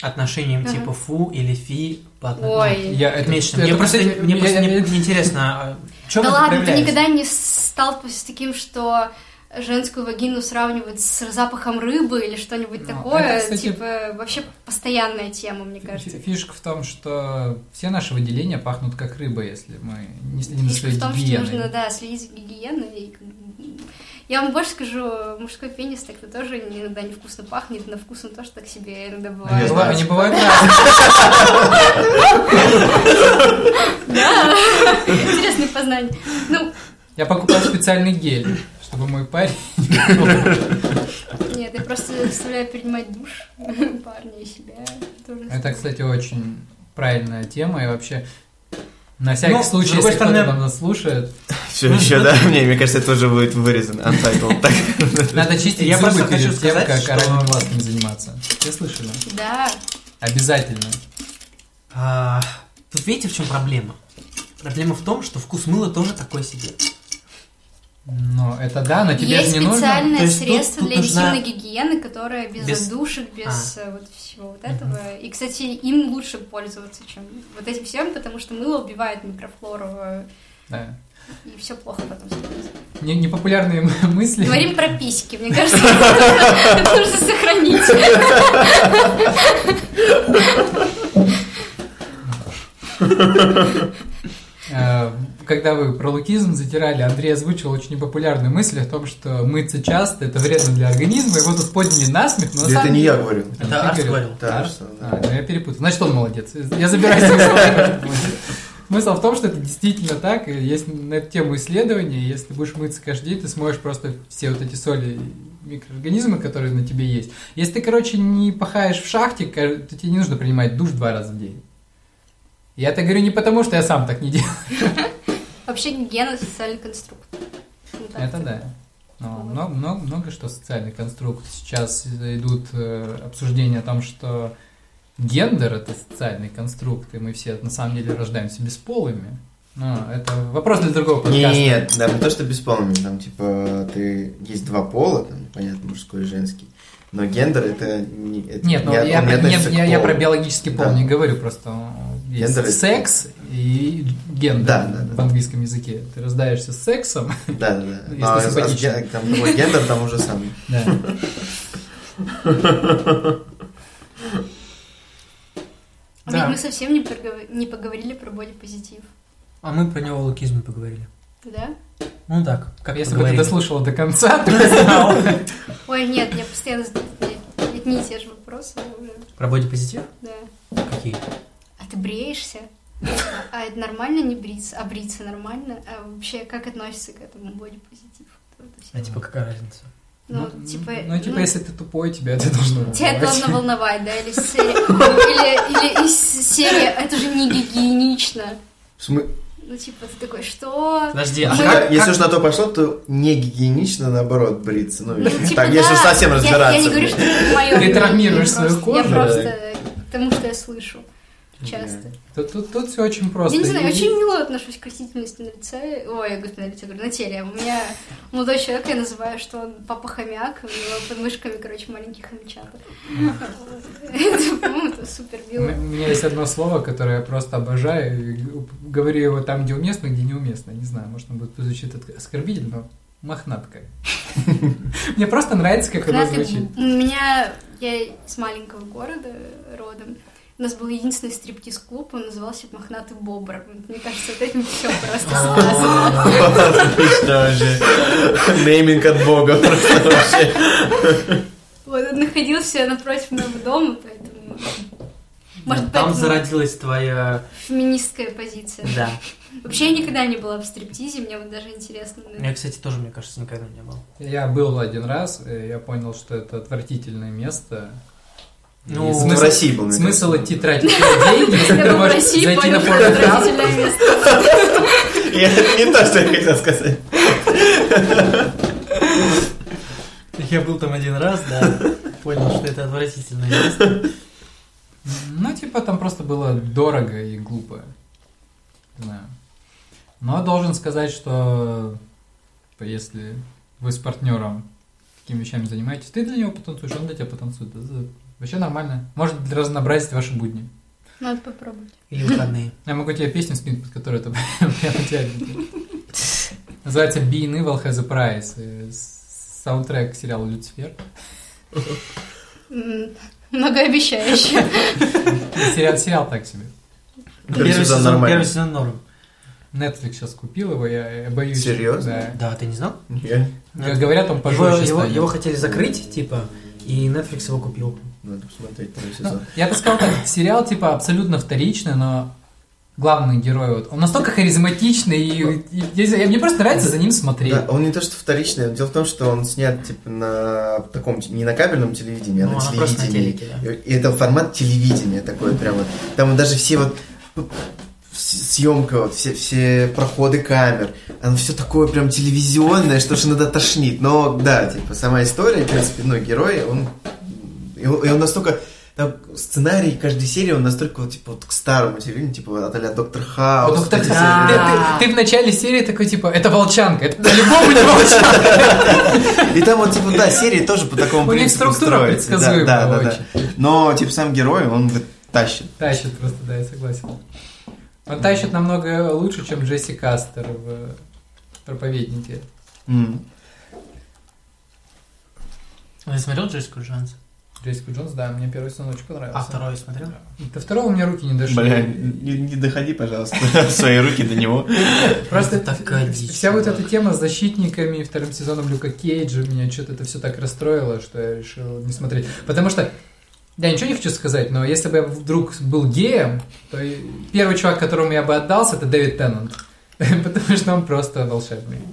отношением uh-huh. типа фу или фи по отношению я, к. Мне просто, кстати, мне я, просто я, не, не интересно, а что Да ладно, ты никогда не сталкивался с таким, что женскую вагину сравнивают с запахом рыбы или что-нибудь ну, такое, это, кстати, типа вообще постоянная тема, мне кажется. Фишка в том, что все наши выделения пахнут как рыба, если мы не следим Фишка за своей гигиеной. Фишка в том, гигиеной. что нужно, да, следить за гигиеной. Я вам больше скажу, мужской пенис так-то тоже иногда невкусно пахнет, на вкус он тоже так себе иногда бывает. А не бывает Да, интересные познания. Ну, я покупал специальный гель чтобы мой парень... Нет, я просто заставляю принимать душ парня и себя. Это, кстати, очень правильная тема, и вообще на всякий ну, случай, если стороны... кто-то нас слушает. Все еще, да? Мне, мне кажется, это тоже будет вырезано. Untitled. Надо чистить я зубы перед хочу тем, сказать, как что... оральными глазками заниматься. Все слышали? Да. Обязательно. А, тут видите, в чем проблема? Проблема в том, что вкус мыла тоже такой себе. Ну, это да, но тебе Есть же не нужно. специальное средство тут, тут для нужна... интимной гигиены, которое без, без... задушек, без а. вот всего вот этого. Uh-huh. И, кстати, им лучше пользоваться, чем вот этим всем, потому что мыло убивает микрофлору. Да. И все плохо потом становится. Не, непопулярные мысли. Говорим про письки, мне кажется, это нужно сохранить. Э, когда вы про лукизм затирали, Андрей озвучил очень непопулярную мысль о том, что мыться часто это вредно для организма, и вот тут подняли насмех, но Это не я говорил. Это Арс говорил. Арс? А, ну я перепутал. Значит, он молодец. Я забираю свои Смысл в том, что это действительно так, и есть на эту тему исследования, если ты будешь мыться каждый день, ты сможешь просто все вот эти соли микроорганизмы, которые на тебе есть. Если ты, короче, не пахаешь в шахте, то тебе не нужно принимать душ два раза в день. Я это говорю не потому, что я сам так не делаю. Вообще гигиена социальный конструкт. Это да. Но много, много, много что социальный конструкт. Сейчас идут э, обсуждения о том, что гендер это социальный конструкт, и мы все на самом деле рождаемся бесполыми. Но это вопрос для другого подкаста. Нет, да, не то, что бесполыми, там, типа, ты есть два пола, там, понятно, мужской и женский. Но гендер это не это Нет, ну я, я, я, я про биологический пол да. не говорю, просто есть гендер секс и gender да, да, да. в английском языке. Ты рождаешься с сексом. Да, да, да. Если а, симпатичный. А, там другой гендер, там уже самый. Да. А ведь мы совсем не, не поговорили про бодипозитив. А мы про неолукизм поговорили. Да? Ну так, как Если бы ты дослушала до конца, ты бы знал. Ой, нет, мне постоянно одни и те же вопросы уже. Про бодипозитив? Да. Какие? Ты бреешься? А это нормально не бриться? А бриться нормально? А вообще как относится к этому бодипозитив? А типа какая разница? Ну, ну, типа, ну, типа, ну, если ты тупой, тебя это должно волновать. Тебя должно волновать, да, или серия, или, или из серии, это же не гигиенично. Ну, типа, ты такой, что? Подожди, а Мы... как, Если уж на то пошло, то не гигиенично, наоборот, бриться. Ну, ну типа, так, да, если уж совсем разбираться. Я, я не говорю, что это мое Ты травмируешь свою кожу. Я просто к тому, что я слышу часто. Тут, тут, тут все очень просто. Я не знаю, я очень мило отношусь к растительности на лице. Ой, я говорю, на лице, говорю, на теле. У меня молодой человек, я называю, что он папа хомяк, у него под мышками, короче, маленький хомячата. Это супер мило. У меня есть одно слово, которое я просто обожаю. Говорю его там, где уместно, где неуместно. Не знаю, может, он будет звучит оскорбительно, но мохнатка. Мне просто нравится, как оно звучит. У меня, я с маленького города родом, у нас был единственный стриптиз-клуб, он назывался «Мохнатый бобр». Мне кажется, вот этим все просто. Отлично вообще. Нейминг от бога просто вообще. Вот, он находился напротив моего дома, поэтому... Может, Там зародилась твоя... Феминистская позиция. Да. Вообще я никогда не была в стриптизе, мне вот даже интересно. Я, кстати, тоже, мне кажется, никогда не был. Я был один раз, и я понял, что это отвратительное место. Ну, смысл, в России был. Смысл идти тратить деньги, если ты можешь зайти на порно Это не то, что я хотел сказать. Я был там один раз, да, понял, что это отвратительное место. Ну, типа, там просто было дорого и глупо. Не знаю. Но должен сказать, что если вы с партнером такими вещами занимаетесь, ты для него потанцуешь, он для тебя потанцует. Вообще нормально. Может разнообразить ваши будни. Надо попробовать. Или выходные. Я могу тебе песню скинуть, под которую это прямо тебя Называется Being Evil Has a Price. саундтрек к сериалу «Люцифер». Многообещающе. Сериал, сериал так себе. Первый сезон, первый сезон норм. Netflix сейчас купил его, я, я боюсь. Серьезно? Да. да, ты не знал? Нет. Говорят, он пожестче его, его, его хотели закрыть, типа, и Netflix его купил. Надо посмотреть первый сезон. Ну, я бы сказал так, сериал, типа, абсолютно вторичный, но главный герой, вот, он настолько харизматичный, и, и, и, мне просто нравится за ним смотреть. Да, он не то, что вторичный, дело в том, что он снят, типа, на таком, не на кабельном телевидении, ну, а на телевидении. На телеке, да. И это формат телевидения такой прямо. Там даже все вот съемка, вот все, все проходы камер, оно все такое прям телевизионное, что ж иногда тошнит. Но да, типа, сама история, в принципе, ну, герой, он, и он настолько там сценарий каждой серии, он настолько вот, типа, вот к старому телевидению, типа, от а Доктор Хаус. Доктор Хаус. Ты, ты, ты в начале серии такой, типа, это волчанка, это по-любому не волчанка. И там вот, типа, да, серии тоже по такому принципу строятся. Да, да, да. Но, типа, сам герой, он тащит. Тащит просто, да, я согласен. Он тащит намного лучше, чем Джесси Кастер в «Проповеднике». Mm. Ты смотрел Джессику Джонс? Джессику Джонс, да, мне первый сезон очень понравился. А второй смотрел? До второго у меня руки не дошли. Бля, не, не доходи, пожалуйста, свои руки до него. Просто вся вот эта тема с защитниками вторым сезоном Люка Кейджа, меня что-то это все так расстроило, что я решил не смотреть. Потому что я ничего не хочу сказать, но если бы я вдруг был геем, то первый чувак, которому я бы отдался, это Дэвид Теннант. Потому что он просто волшебный.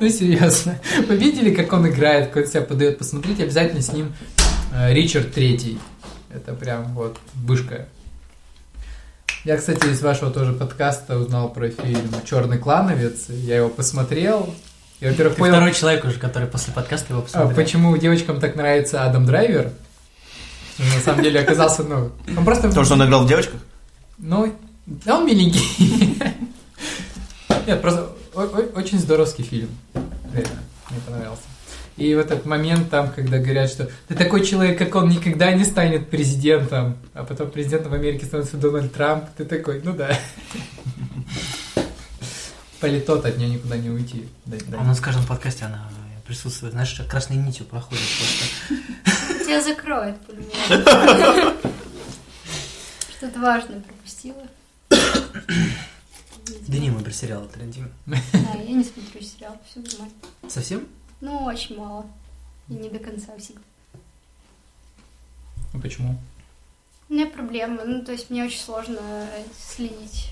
Ну, серьезно. Вы видели, как он играет, как он себя подает? Посмотрите обязательно с ним э, Ричард Третий. Это прям вот вышка. Я, кстати, из вашего тоже подкаста узнал про фильм «Черный клановец». Я его посмотрел. Я, во-первых, понял... второй человек уже, который после подкаста его посмотрел. А почему девочкам так нравится Адам Драйвер? На самом деле оказался, ну... Он просто... Потому что он играл в девочках? Ну, он миленький. Нет, просто очень здоровский фильм. Реально, мне понравился. И в этот момент там, когда говорят, что ты такой человек, как он, никогда не станет президентом, а потом президентом в Америке становится Дональд Трамп, ты такой, ну да. Политот от нее никуда не уйти. А у нас в каждом подкасте она присутствует, знаешь, красной нитью проходит просто. Тебя закроют, по Что-то важное пропустила. Да не, мы про сериалы трендим. Да, я не смотрю сериал, все нормально. Совсем? Ну, очень мало. И не до конца всегда. А почему? У меня проблемы. Ну, то есть мне очень сложно следить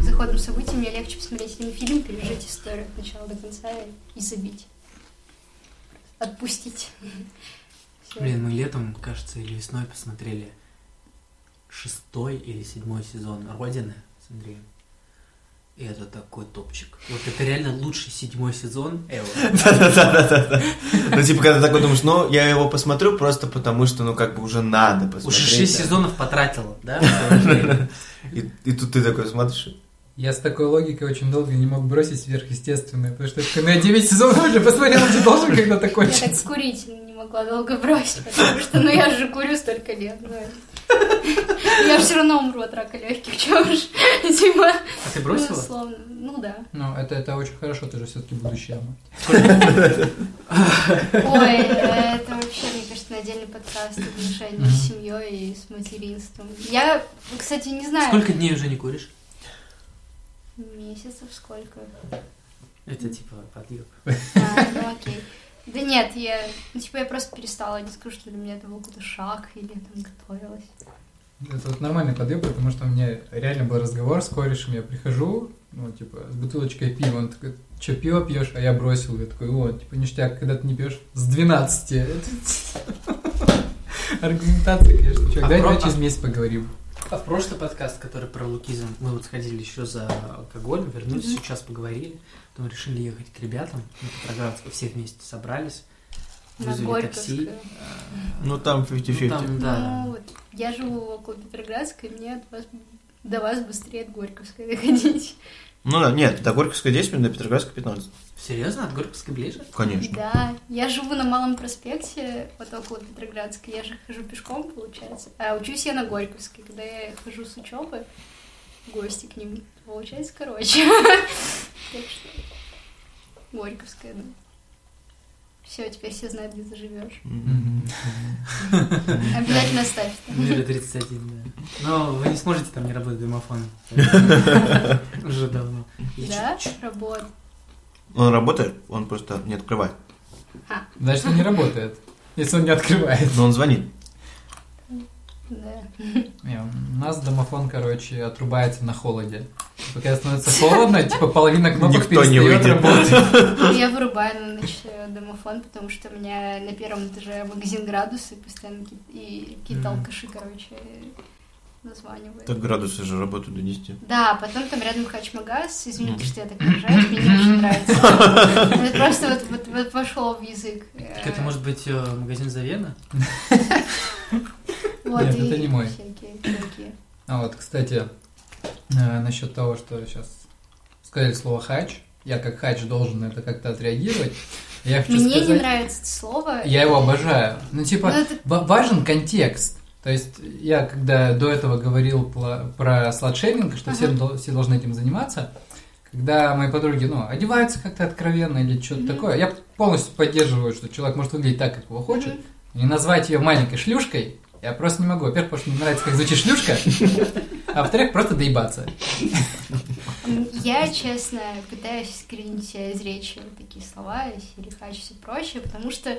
за ходом событий. Мне легче посмотреть один фильм, пережить историю от начала до конца и забить. Отпустить. Блин, мы летом, кажется, или весной посмотрели шестой или седьмой сезон Родины с Андреем. И это такой топчик. Вот это реально лучший седьмой сезон Да-да-да. Ну, типа, когда такой думаешь, ну, я его посмотрю просто потому, что, ну, как бы уже надо посмотреть. Уже шесть сезонов потратила, да? И тут ты такой смотришь, я с такой логикой очень долго не мог бросить сверхъестественное, потому что ну, я 9 сезонов уже посмотрел, ты должен когда-то кончить. Я так с курителем не могла долго бросить, потому что, ну, я же курю столько лет, ну, я же все равно умру от рака легких, чего уж, типа... А ты бросила? Условно. Ну, да. Ну, это, это очень хорошо, ты же все-таки будущая мать. Ой, это вообще, мне кажется, на отдельный подкаст отношения с семьей и с материнством. Я, кстати, не знаю... Сколько дней уже не куришь? Месяцев сколько? Это типа подъеб. А, ну окей. Да нет, я, ну, типа, я просто перестала, не скажу, что для меня это был какой-то шаг, или я там готовилась. Это вот нормальный подъем, потому что у меня реально был разговор с корешем, я прихожу, ну, типа, с бутылочкой пива, он такой, что, пиво пьешь? А я бросил, я такой, о, типа, ништяк, когда ты не пьешь с 12. Аргументация, конечно, давай а через месяц поговорим. А в прошлый подкаст, который про лукизм, мы вот сходили еще за алкоголем, вернулись, mm-hmm. сейчас поговорили, потом решили ехать к ребятам, на Петроградск, все вместе собрались, вызвали такси. Ну там 50-50. Ну, там, да. Ну, вот, я живу около Петроградска, и мне от вас, до вас быстрее от Горьковской доходить. Ну да, нет, до Горьковской 10 минут, до Петроградска 15. Серьезно? От Горьковской ближе? Конечно. Да, я живу на Малом проспекте, вот около Петроградской, я же хожу пешком, получается. А учусь я на Горьковской, когда я хожу с учебы гости к ним, получается короче. Так что Горьковская, да. Все, теперь все знают, где ты живешь. Обязательно ставь. Мира 31, да. Но вы не сможете там не работать домофон. Уже давно. Да, работает. Он работает, он просто не открывает. Значит, он не работает, если он не открывает. Но он звонит. Да. Не, у нас домофон, короче, отрубается на холоде. Когда становится холодно, типа половина кнопок Никто не перестает выйдет. Ну, работать. Я вырубаю на ночь э, домофон, потому что у меня на первом этаже магазин градусы, постоянно какие-то алкаши, короче, названивают. Так градусы же работают до 10. Да, потом там рядом Хачмагаз, извините, что я так выражаюсь, мне не очень нравится. Это просто вот, вот, вот вошло в язык. Так это может быть э, магазин Завена? Вот, Нет, и это не мой. А вот, кстати, э, насчет того, что сейчас сказали слово хач, я как хач должен на это как-то отреагировать. Я хочу Мне сказать, не нравится это слово. я его обожаю. Ну, типа, Ну, это- ва- важен контекст. То есть я когда до этого говорил про сладшейминг, что все, Ага. дол- все должны этим заниматься, когда мои подруги, ну, одеваются как-то откровенно или что-то Мгм. такое, я полностью поддерживаю, что человек может выглядеть так, как его хочет, и назвать ее маленькой шлюшкой я просто не могу. Во-первых, потому что мне нравится, как звучит шлюшка, а во-вторых, просто доебаться. Я, честно, пытаюсь искоренить себя из речи такие слова, сирихач и все прочее, потому что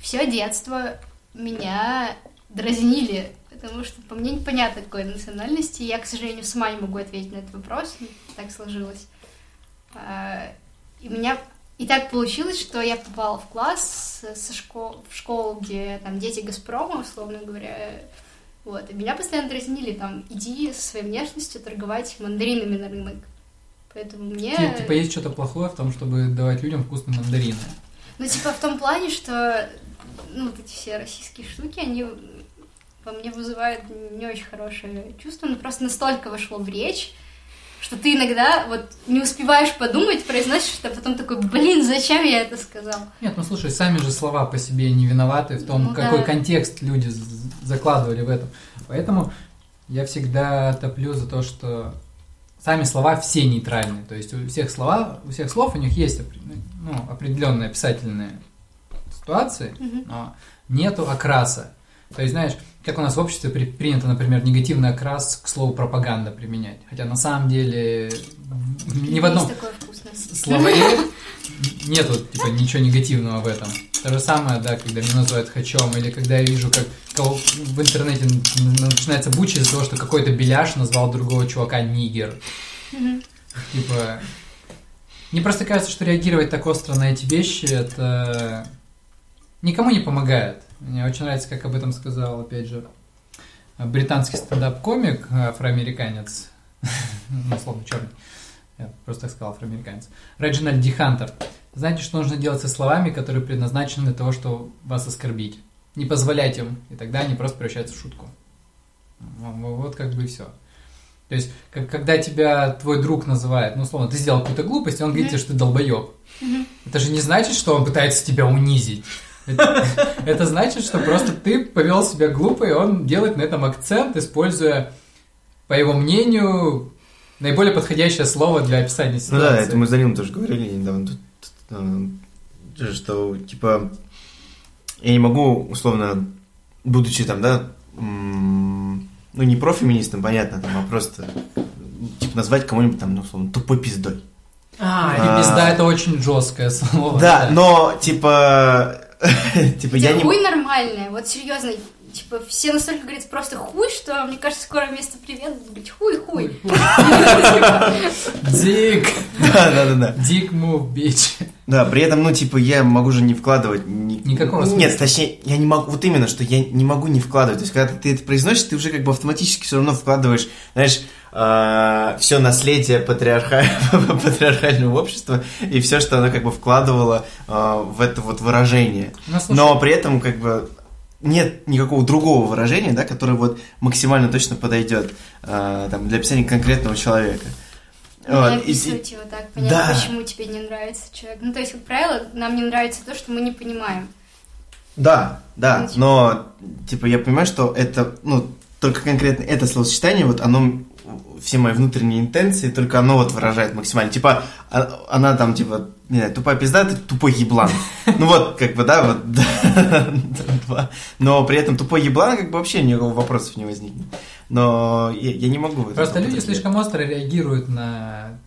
все детство меня дразнили, потому что по мне непонятно какой национальности. Я, к сожалению, сама не могу ответить на этот вопрос, ну, так сложилось. А, И меня и так получилось, что я попала в класс со школ, в школу, где там дети Газпрома, условно говоря, вот, и меня постоянно дразнили, там, иди со своей внешностью торговать мандаринами на рынок. Поэтому мне... Ти- Типа есть что-то плохое в том, чтобы давать людям вкусные мандарины. Ну, типа, в том плане, что, ну, вот эти все российские штуки, они во мне вызывают не очень хорошее чувство, но просто настолько вошло в речь, что ты иногда вот не успеваешь подумать, произносишь, а потом такой, блин, зачем я это сказал? Нет, ну слушай, сами же слова по себе не виноваты в том, Ну какой да. контекст люди закладывали в этом. Поэтому я всегда топлю за то, что сами слова все нейтральные. То есть у всех слова, у всех слов у них есть ну, определенные описательные ситуации, Мгм. но нету окраса. То есть, знаешь, как у нас в обществе при- принято, например, негативный окрас к слову пропаганда применять. Хотя на самом деле ни в одном словаре нету типа ничего негативного в этом. То же самое, да, когда меня называют хачом, или когда я вижу, как кого- в интернете начинается буча из-за того, что какой-то беляш назвал другого чувака нигер. Типа, мне просто кажется, что реагировать так остро на эти вещи, это никому не помогает. Мне очень нравится, как об этом сказал, опять же, британский стендап-комик, афроамериканец, ну, условно, черный, я просто так сказал, афроамериканец, Реджинальд Ди Хантер. Знаете, что нужно делать со словами, которые предназначены для того, чтобы вас оскорбить? Не позволять им, и тогда они просто превращаются в шутку. Ну, Вот как бы и все. То есть, как- когда тебя твой друг называет, ну, условно, ты сделал какую-то глупость, и он говорит тебе, что ты долбоеб. Это же не значит, что он пытается тебя унизить. Это, значит, что просто ты повел себя глупо, и он делает на этом акцент, используя, по его мнению, наиболее подходящее слово для описания Ну ситуации. да, это мы с Данилом тоже говорили недавно, э, что, типа, я не могу, условно, будучи там, да, ну, не профеминистом, понятно, там, а просто, типа, назвать кого-нибудь там, ну, условно, тупой пиздой. А, И А. пизда это очень жесткое слово. Да, но, типа, типа, я не... хуй нормальное, вот серьезно, типа, все настолько говорят просто хуй, что, мне кажется, скоро вместо привет будут говорить хуй, хуй. Дик, Да, да, да, да. дик move, bitch. Да, при этом, ну, типа, я могу же не вкладывать... ни- Никакого Нет, смысла. точнее, я не могу... Вот именно, что я не могу не вкладывать. То есть, когда ты это произносишь, ты уже как бы автоматически все равно вкладываешь, знаешь, все наследие патриарха... патриархального общества и все, что оно как бы вкладывало а, в это вот выражение. Ну, слушай, Но при этом как бы нет никакого другого выражения, да, которое вот максимально точно подойдет а, там, для описания конкретного человека. Не Вот, и- описывать его так, понять, Да. почему тебе не нравится человек. Ну, то есть, как правило, нам не нравится то, что мы не понимаем. Да, да, Ну, типа- но, типа, я понимаю, что это, ну, только конкретно это словосочетание, вот оно все мои внутренние интенции, только оно вот выражает максимально. Типа, а, она там, типа, не знаю, тупая пизда, ты тупой еблан. Ну вот, как бы, да, вот. Но при этом тупой еблан, как бы, вообще никакого вопросов не возникнет. Но я не могу... Просто люди слишком остро реагируют на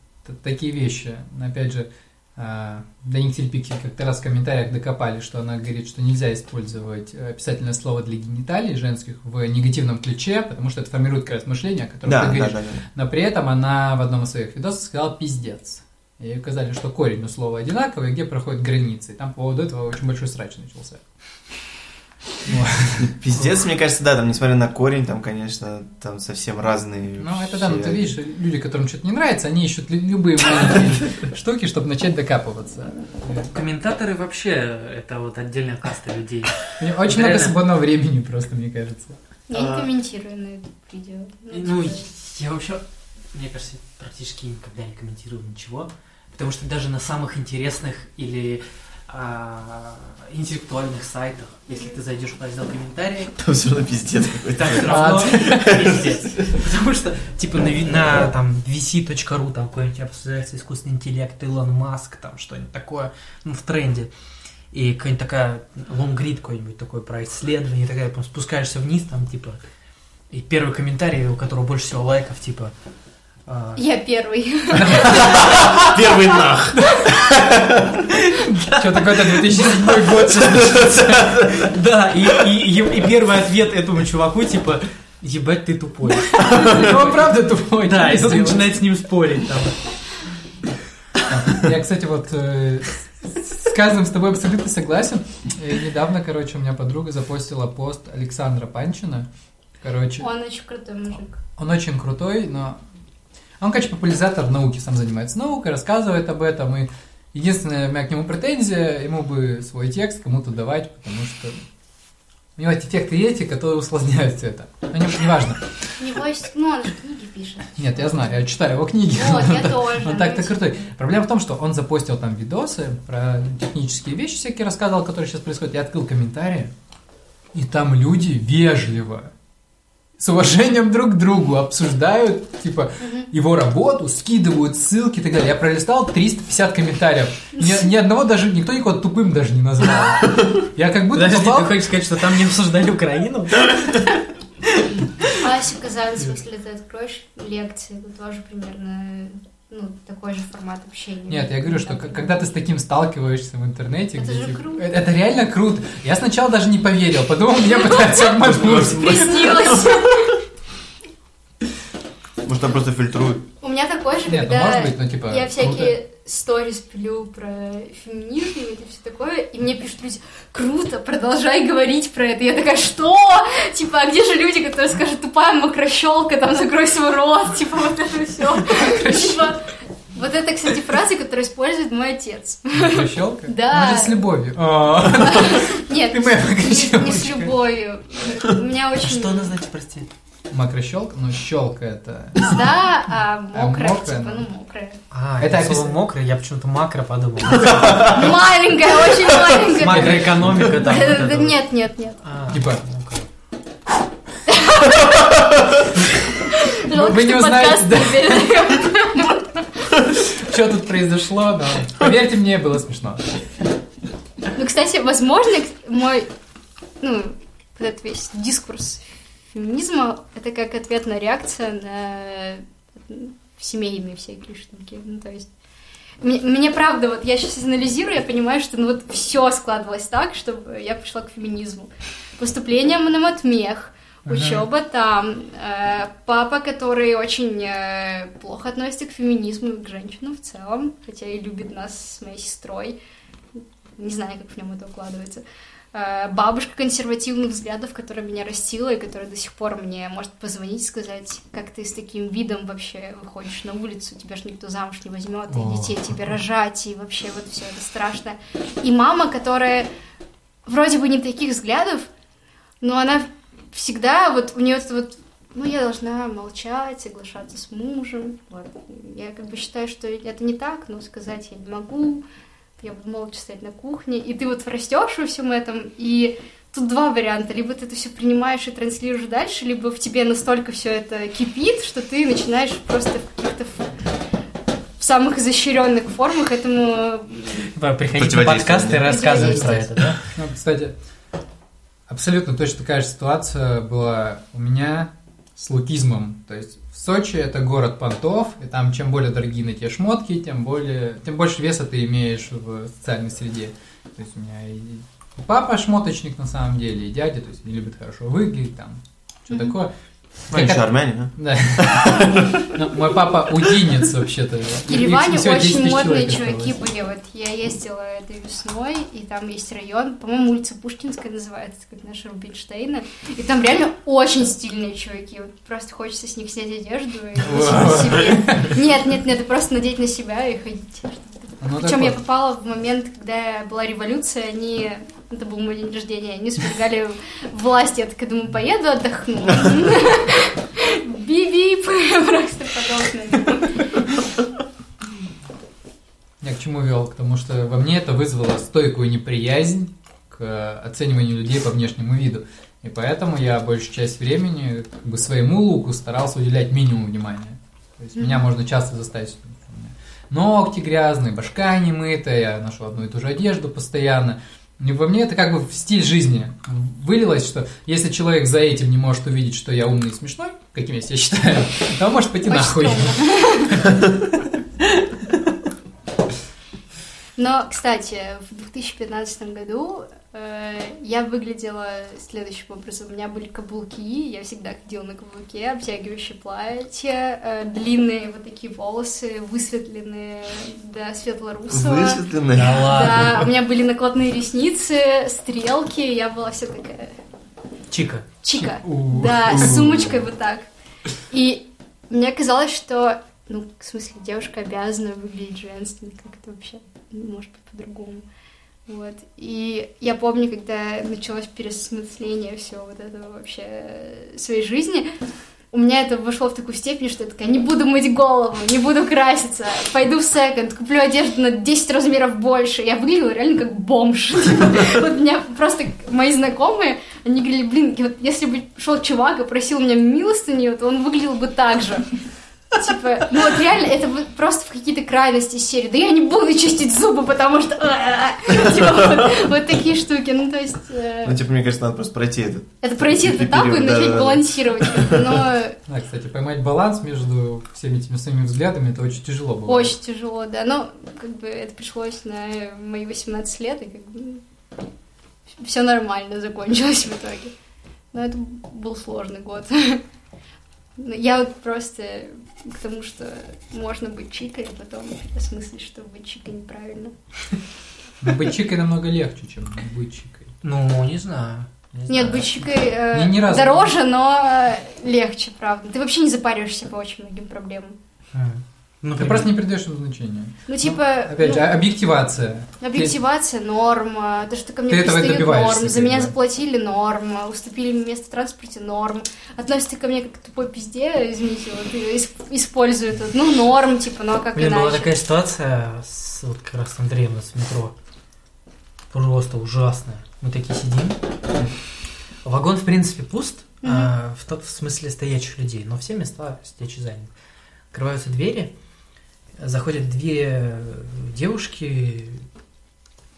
такие вещи. Опять же, Даник Тельпиксель как-то раз в комментариях докопали, что она говорит, что нельзя использовать описательное слово для гениталий женских в негативном ключе, потому что это формирует как раз мышление, о котором да, ты говоришь. Да, да, да. Но при этом она в одном из своих видосов сказала «пиздец». И указали, что корень у слова одинаковый, где проходят границы. И там по поводу этого очень большой срач начался. Пиздец, мне кажется, да, там, несмотря на корень, там, конечно, там совсем разные. Ну, это да, но ты видишь, люди, которым что-то не нравится, они ищут любые маленькие штуки, чтобы начать докапываться. Комментаторы вообще, это вот отдельная каста людей. Очень много свободного времени просто, мне кажется. Я не а. комментирую на это видео. Ну, я вообще, мне кажется, практически никогда не комментирую ничего, потому что даже на самых интересных или а, интеллектуальных сайтах, если ты зайдешь в раздел комментарии... Там все равно пиздец какой-то. Там все равно пиздец. Потому что, типа, на, на там, vc.ru там какой-нибудь обсуждается искусственный интеллект, Илон Маск, там что-нибудь такое, ну, в тренде. И какая-нибудь такая лонгрид какой-нибудь такой про исследование, такая, спускаешься вниз, там, типа, и первый комментарий, у которого больше всего лайков, типа. Я первый. Первый нах. Что такое-то 2007 год Да, и первый ответ этому чуваку, типа, ебать ты тупой. Он правда тупой. Да, и начинает с ним спорить там. Я, кстати, вот э, с сказанным с тобой абсолютно согласен. Недавно, короче, у меня подруга запостила пост Александра Панчина. Короче. Он очень крутой мужик. Он очень крутой, но он, конечно, популяризатор науки, сам занимается наукой, рассказывает об этом, и единственная у меня к нему претензия, ему бы свой текст кому-то давать, потому что у него эти тексты есть, которые усложняют все это. Но не, не важно. Него есть, ну, он же книги пишет. Нет, я знаю, я читаю его книги. Вот, я тоже. Он так-то крутой. Проблема в том, что он запостил там видосы про технические вещи всякие рассказывал, которые сейчас происходят. Я открыл комментарии, и там люди вежливо с уважением друг к другу обсуждают, типа, его работу, скидывают ссылки и так далее. Я пролистал 350 комментариев. Ни, ни одного даже, никто никого тупым даже не назвал. Я как будто Подожди, попал... ты хочешь сказать, что там не обсуждали Украину? Ася Казанцев, если ты откроешь лекции, то тоже примерно ну, такой же формат общения. Нет, я говорю, что так, когда ты с таким сталкиваешься в интернете, это где же круто. Это, это реально круто. Я сначала даже не поверил, подумал, меня пытаются обмануть. Приснилось. Может, там просто фильтруют. У меня такой же, Нет, когда ну, может быть, ну, типа, я всякие сторис пилю про феминизм и все такое, и мне пишут люди, круто, продолжай говорить про это. Я такая, что? Типа, а где же люди, которые скажут, тупая мокрощелка, там, закрой свой рот, типа, вот это все. Типа, вот это, кстати, фраза, которую использует мой отец. Мокрощелка? Да. Ну, с любовью. Нет, Ты моя не с любовью. У меня очень... Что она значит, прости? Макрощелка? Ну, щелка это... Да, а мокрая, А мокрая, типа, ну. мокрая. А, Это опис- слово мокрое, я почему-то макро подумал. Маленькая, очень маленькая. Макроэкономика там. Да. Нет, нет, нет. А, Типа, Вы не что узнаете, да. что тут произошло, но поверьте мне, было смешно. Ну, кстати, возможно, мой, ну, вот этот весь дискурс феминизма, это как ответная реакция на семейные всякие штуки. Ну, то есть, мне, мне правда, вот я сейчас анализирую, я понимаю, что ну вот все складывалось так, чтобы я пришла к феминизму. Поступление на матмех, Ага. учеба там, э, папа, который очень э, плохо относится к феминизму и к женщинам в целом, хотя и любит нас с моей сестрой. Не знаю, как в нем это укладывается. Э, бабушка консервативных взглядов, которая меня растила и которая до сих пор мне может позвонить и сказать, как ты с таким видом вообще выходишь на улицу, тебя же никто замуж не возьмет, и детей тебе рожать, и вообще вот все это страшно. И мама, которая вроде бы не таких взглядов, но она всегда, вот у нее вот, ну, я должна молчать, соглашаться с мужем. Вот. Я как бы считаю, что это не так, но сказать я не могу. Я буду молча стоять на кухне. И ты вот растешь во всем этом, и тут два варианта. Либо ты это все принимаешь и транслируешь дальше, либо в тебе настолько все это кипит, что ты начинаешь просто в каких-то в самых изощренных формах этому приходить на подкаст и рассказывать про это, да? Ну, кстати, абсолютно точно такая же ситуация была у меня с лукизмом. То есть в Сочи это город понтов, и там чем более дорогие на те шмотки, тем более, тем больше веса ты имеешь в социальной среде. То есть у меня и папа шмоточник на самом деле, и дядя, то есть не любит хорошо выглядеть, там, что mm-hmm. такое. Ну, они армяне, да? Да. Ну, мой папа удинец вообще-то. В Ереване очень модные чуваки были. Вот я ездила этой весной, и там есть район, по-моему, улица Пушкинская называется, как наша Рубинштейна. И там реально очень стильные чуваки. Просто хочется с них снять одежду и носить себе. Нет, нет, нет, просто надеть на себя и ходить. Ну, Причем я попала в момент, когда была революция, они это был мой день рождения, они свергали власть, я такая думаю, поеду отдохну. Биби, просто подобное. Я к чему вел? К тому, что во мне это вызвало стойкую неприязнь к оцениванию людей по внешнему виду. И поэтому я большую часть времени как бы своему луку старался уделять минимум внимания. То есть mm-hmm. меня можно часто заставить ногти грязные, башка не мытая, я ношу одну и ту же одежду постоянно. И во мне это как бы в стиль жизни вылилось, что если человек за этим не может увидеть, что я умный и смешной, каким я себя считаю, то он может пойти нахуй. Но, кстати, в 2015 году я выглядела следующим образом. У меня были каблуки, я всегда ходила на каблуке, обтягивающее платье, э, длинные вот такие волосы, высветленные до светло-русого. Высветленные? Да, ладно. Да, у меня были накладные ресницы, стрелки, я была вся такая... Чика. Чика, да, с сумочкой вот так. И мне казалось, что ну, в смысле, девушка обязана выглядеть женственно, как это вообще может быть по-другому. Вот. И я помню, когда началось переосмысление всего вот этого вообще своей жизни, у меня это вошло в такую степень, что я такая, не буду мыть голову, не буду краситься, пойду в секонд, куплю одежду на 10 размеров больше. Я выглядела реально как бомж. Вот меня просто мои знакомые, они говорили, блин, если бы шел чувак и просил меня милостыню, то он выглядел бы так же. Типа, ну вот реально, это просто в какие-то крайности серии. Да я не буду чистить зубы, потому что... Типа, вот такие штуки, ну то есть... Э, ну, типа, мне кажется, надо просто пройти этот... Это пройти этот этап и начать балансировать. Но... Да, кстати, поймать баланс между всеми этими своими взглядами, это очень тяжело было. Очень тяжело, да. Но, как бы, это пришлось на мои 18 лет, и как бы все нормально закончилось в итоге. Но это был сложный год. Я вот просто к тому, что можно быть чикой, а потом осмыслить, что быть чикой неправильно. Но быть чикой намного легче, чем быть чикой. Ну, не знаю. Не Нет, быть чикой э, не, не дороже, но э, легче, правда. Ты вообще не запариваешься по очень многим проблемам. А. Ну, ты просто не придаешь им значения. Ну, типа... Ну, опять ну, же, объективация. Объективация, норма. То, что ко мне ты пристают, норм. За меня заплатили, норм. Уступили мне место в транспорте, норм. Относятся ко мне как к тупой пизде, извините, вот, используют. Вот, ну, норм, типа, ну, а как Блин, иначе? была такая ситуация с, вот как раз Андреем с метро. Просто ужасная. Мы такие сидим. Вагон, в принципе, пуст, mm-hmm. а, в, тот, в смысле стоячих людей, но все места сидячие заняты. Открываются двери, заходят две девушки,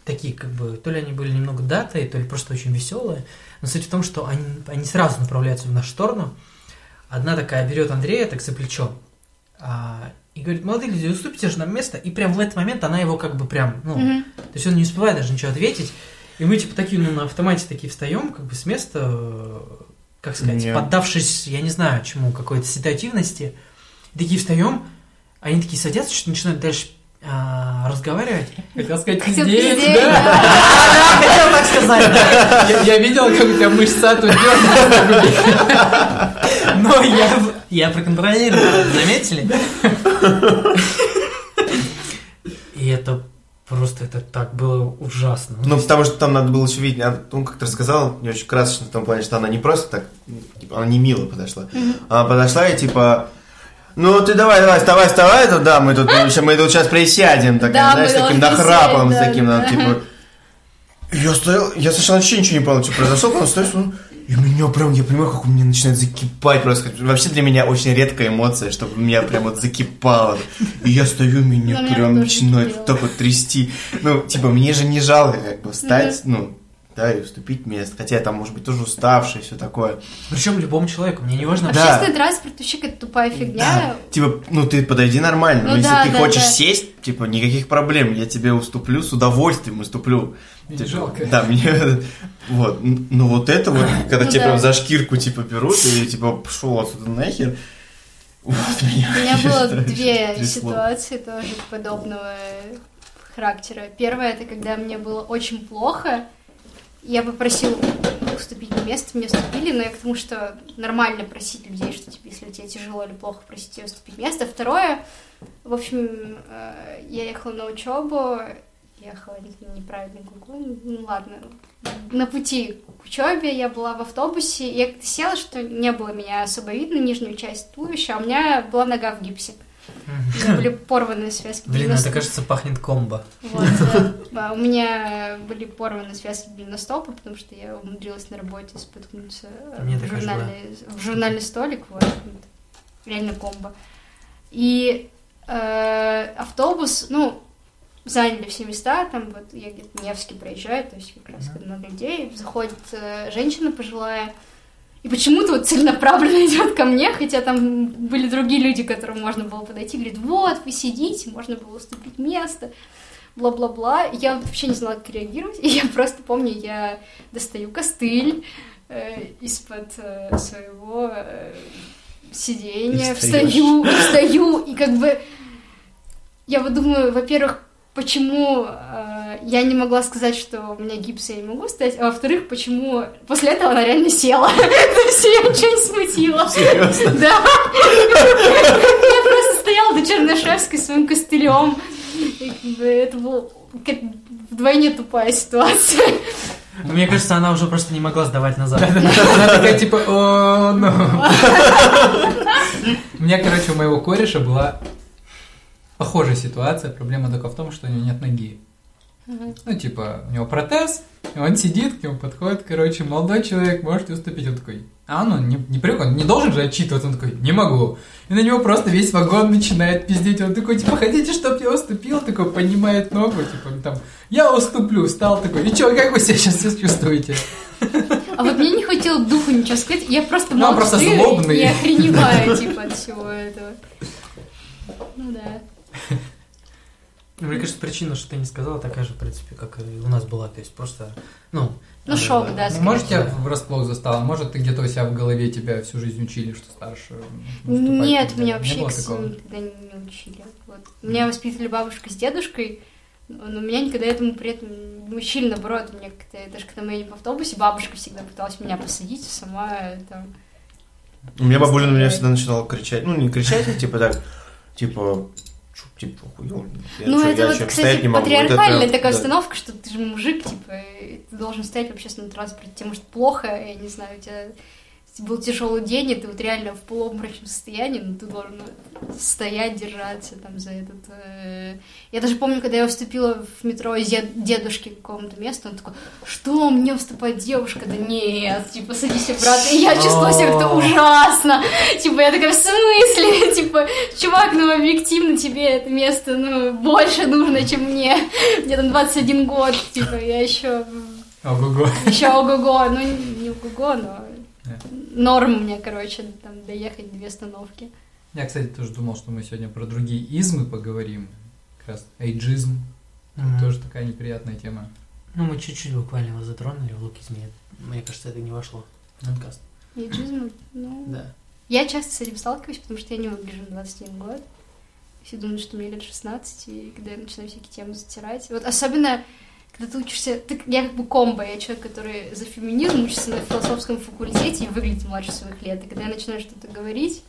такие как бы, то ли они были немного датой, то ли просто очень веселые. Но суть в том, что они, они сразу направляются в нашу сторону. Одна такая берет Андрея так за плечо а, и говорит, молодые люди, уступите же нам место. И прям в этот момент она его как бы прям, ну, mm-hmm. то есть он не успевает даже ничего ответить. И мы типа такие, ну, на автомате такие встаем, как бы с места, как сказать, yeah. поддавшись, я не знаю чему, какой-то ситуативности. такие встаем, они такие садятся, что начинают дальше а, разговаривать. Хотел сказать пиздец, да? Хотел так сказать, Я видел, как у тебя мышца тут Но я, я проконтролировал, заметили? И это Просто это так было ужасно. Ну, потому что там надо было еще видеть, он как-то рассказал, не очень красочно в том плане, что она не просто так, типа, она не мило подошла. Mm-hmm. Она подошла и типа, ну, ты давай, давай, вставай, вставай, тут, да, мы тут, мы тут сейчас присядем, такая, да, знаешь, таким нахрапом, да, таким, да. типа... Я стоял, я сначала вообще ничего не понял, что произошло, потом стою, смотрю, и меня прям, я понимаю, как у меня начинает закипать просто. Вообще для меня очень редкая эмоция, чтобы меня прям вот закипало. И я стою, меня Но прям меня начинает так вот трясти. Ну, типа, мне же не жалко как бы встать, ну, да, и уступить место. Хотя я там, может быть, тоже уставший, все такое. Причем любому человеку, мне не важно. Да. Общественный транспорт вообще какая-то тупая фигня. Типа, ну ты подойди нормально. Ну но если да, ты да, хочешь да. сесть, типа, никаких проблем. Я тебе уступлю, с удовольствием уступлю. Мне Типа, жалко. Да, мне вот. Ну вот это вот, когда Ну тебя да. прям за шкирку типа берут и типа пошел отсюда нахер. Вот меня. У меня было две ситуации тоже подобного характера. Первое, это когда мне было очень плохо, я попросила уступить мне место, мне уступили, но я к тому, что нормально просить людей, что типа, если тебе тяжело или плохо, просить тебе уступить место. Второе, в общем, э, я ехала на учебу, ехала не- неправильно гуглу, ну ладно, на пути к учебе я была в автобусе, я села, что не было меня особо видно, нижнюю часть туловища, а у меня была нога в гипсе. У меня были порванные связки. Блин, это кажется пахнет комбо. Вот, у меня были порваны связки голеностопа, потому что я умудрилась на работе споткнуться э, журнальный, в журнальный столик, вот, реально комбо. И э, автобус, ну, заняли все места, там вот я где-то Невский проезжаю, то есть как раз много людей, заходит э, женщина пожилая, и почему-то вот целенаправленно идет ко мне, хотя там были другие люди, к которым можно было подойти, говорит, вот, вы сидите, можно было уступить место, бла-бла-бла. Я вообще не знала, как реагировать, и я просто помню, я достаю костыль э, из-под э, своего э, сиденья, встаю, встаю, и как бы я вот думаю, во-первых, почему э, я не могла сказать, что у меня гипс, я не могу встать, а во-вторых, почему после этого она реально села. То есть я ничего не смутила. Серьезно? Да. Я просто стояла до Чернышевской своим костылем. Это была вдвойне тупая ситуация. Мне кажется, она уже просто не могла сдавать назад. Она такая типа, о, ну. У меня, короче, у моего кореша была похожая ситуация. Проблема только в том, что у него нет ноги. Ну, типа, у него протез, и он сидит, к нему подходит, короче, молодой человек, можете уступить? Он такой, а ну, не, не привык, он не должен же отчитываться, он такой, не могу. И на него просто весь вагон начинает пиздеть, он такой, типа, хотите, чтобы я уступил? Такой, поднимает ногу, типа, там, я уступлю, встал такой, и чё, как вы себя сейчас все чувствуете? А вот мне не хватило духу ничего сказать. Я просто Ну, он молча просто злобный. и охреневаю, типа, от всего этого. Ну да. Ну, Мне кажется, причина, что ты не сказала, такая же, в принципе, как и у нас была. То есть просто, ну... Ну, э, шок, да, Ну, скорее Может, тебя да. врасплох застало, может, ты где-то у себя в голове тебя всю жизнь учили, что старше Нет, меня Не вообще сыну никогда не, не учили. Вот. Меня воспитывали бабушка с дедушкой, но меня никогда этому при этом не учили, наоборот, мне как-то, даже когда мы едем в автобусе, бабушка всегда пыталась меня посадить, а сама там... У меня бабуля на меня всегда начинала кричать. Ну, не кричать, но типа так, типа, типа. Я ну, это вот, кстати, это патриархальная прям, такая да. установка, что ты же мужик, типа, ты должен стоять в общественном транспорте, тебе может плохо, я не знаю, у тебя был тяжелый день, и ты вот реально в полуобморочном состоянии, но ты должен стоять, держаться там за этот... э. Я даже помню, когда я уступила в метро из дед- дедушки к какому-то месту, он такой, что, мне уступает девушка? Да нет, типа, садись обратно. И я чувствовала себя как-то ужасно. Типа, я такая, в смысле? Типа, чувак, ну, объективно тебе это место, ну, больше нужно, чем мне. Мне там 21 год, типа, я еще Ого-го. еще ого-го, ну не ого-го, но. Норм мне, короче, там доехать две остановки. Я, кстати, тоже думал, что мы сегодня про другие измы поговорим. Как раз эйджизм. Мгм. Тоже такая неприятная тема. Ну, мы чуть-чуть буквально его затронули в лукизме. Мне кажется, это не вошло в подкаст. Эйджизм, ну... Да. Я часто с этим сталкиваюсь, потому что я не выгляжу на 21 год. Все думают, что мне лет 16, и когда я начинаю всякие темы затирать. Вот особенно, когда ты учишься... Ты, я как бы комбо, я человек, который за феминизм учится на философском факультете и выглядит младше своих лет. И когда я начинаю что-то говорить,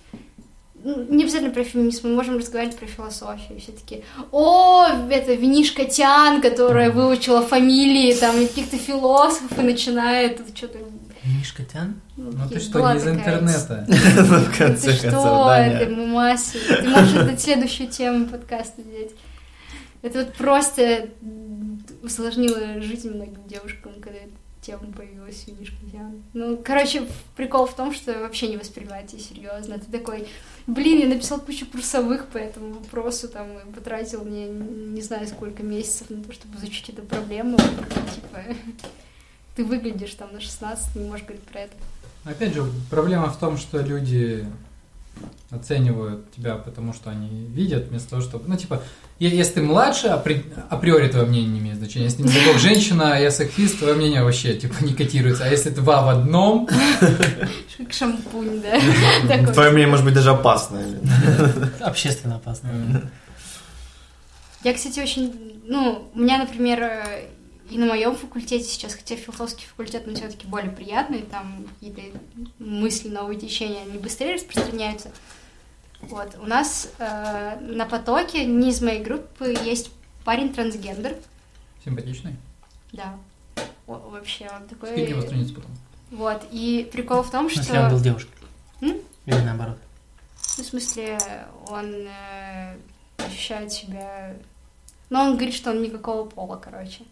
ну, не обязательно про феминизм, мы можем разговаривать про философию. Все таки о, это винишка Тян, которая выучила фамилии там каких-то философов и начинает что-то... Мишка Тян? Ну ты есть что, не из интернета? Ну, в ты конце что, концов, да, это нет. мамаси? Ты можешь это следующую тему подкаста взять. Это вот просто усложнила жизнь многим девушкам, когда эта тема появилась у Мишки Ну, короче, прикол в том, что вообще не воспринимать ее серьезно. Ты такой, блин, я написал кучу курсовых по этому вопросу, там, и потратил мне не знаю сколько месяцев на то, чтобы изучить эту проблему. Типа, ты выглядишь там на 16, не можешь говорить про это. Опять же, проблема в том, что люди оценивают тебя, потому что они видят, вместо того, чтобы... Ну, типа, если ты младше, апри... априори твое мнение не имеет значения. Если ты как женщина, а я сексист, твое мнение вообще, типа, не котируется. А если два в одном... Как шампунь, да? Твое мнение может быть даже опасное. Общественно опасное. Я, кстати, очень... Ну, у меня, например, и на моем факультете сейчас, хотя философский факультет, но все-таки более приятный, там какие-то мысли, новые течения, они быстрее распространяются. Вот, у нас э, на потоке, не из моей группы, есть парень трансгендер. Симпатичный? Да. О, вообще, он такой... Скинь его страницу потом. Вот, и прикол в том, что... Смысле, он был девушкой? М? Или наоборот? Ну, в смысле, он э, ощущает себя... Но он говорит, что он никакого пола, короче.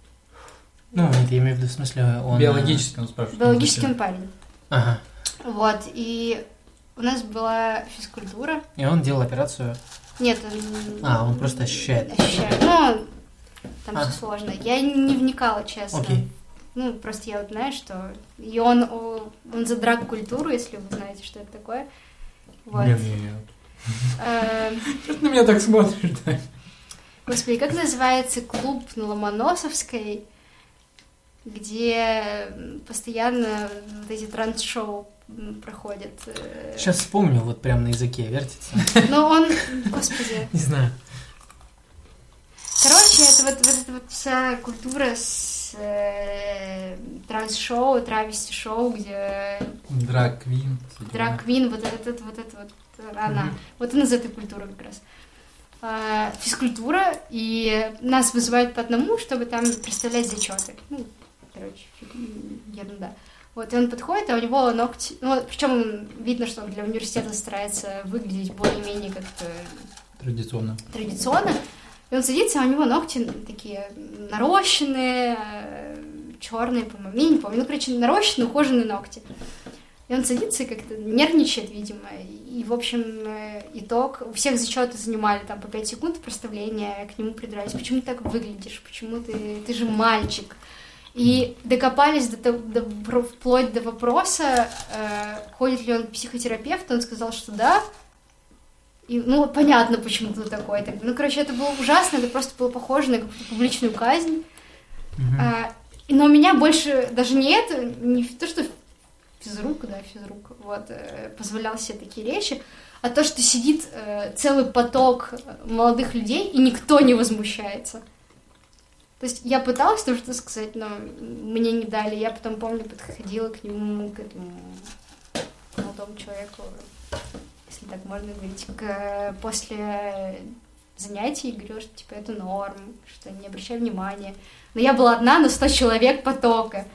Ну, это я имею в виду, в смысле, он... Биологически он спрашивает. Биологически он парень. Ага. Вот, и у нас была физкультура. И он делал операцию? Нет, он... А, он просто ощущает. Ощущает. Ну, там а. все сложно. Я не вникала, честно. Окей. Ну, просто я вот знаю, что... И он, он за драг-культуру, если вы знаете, что это такое. Вот. Нет. Э, что ты на меня так смотришь, да? Господи, как называется клуб на Ломоносовской? Где постоянно вот эти транс-шоу проходят. Сейчас э. вспомню, вот прям на языке вертится. Ну он, господи. Не знаю. Короче, это вот, вот эта вот вся культура с э, транс-шоу, травести-шоу, где... Драг-квин. Драг-квин, вот этот, вот это вот она. Угу. Вот она из этой культуры как раз. Э, физкультура, и нас вызывают по одному, чтобы там представлять зачеты. Ну, короче, ерунда. Вот, и он подходит, а у него ногти... Ну, причем видно, что он для университета старается выглядеть более-менее как-то... Традиционно. Традиционно. И он садится, а у него ногти такие нарощенные, черные, по-моему. Я не помню. Ну, короче, нарощенные, ухоженные ногти. И он садится и как-то нервничает, видимо. И, в общем, итог. У всех зачеты занимали там по 5 секунд проставления, к нему придрались. Почему ты так выглядишь? Почему ты... Ты же мальчик. И докопались до, до, до, вплоть до вопроса, э, ходит ли он к психотерапевту, он сказал, что да. И, ну, понятно, почему ты такой. Так, ну, короче, это было ужасно, это просто было похоже на какую-то публичную казнь. Mm-hmm. А, но меня больше даже не это, не то, что физрук, да, физрук, вот, э, позволял себе такие речи, а то, что сидит э, целый поток молодых людей, и никто не возмущается. То есть я пыталась тоже что сказать, но мне не дали. Я потом, помню, подходила к нему, к этому молодому человеку, если так можно говорить, к, после занятий и говорила, что типа это норм, что не обращай внимания. Но я была одна на 100 человек потока.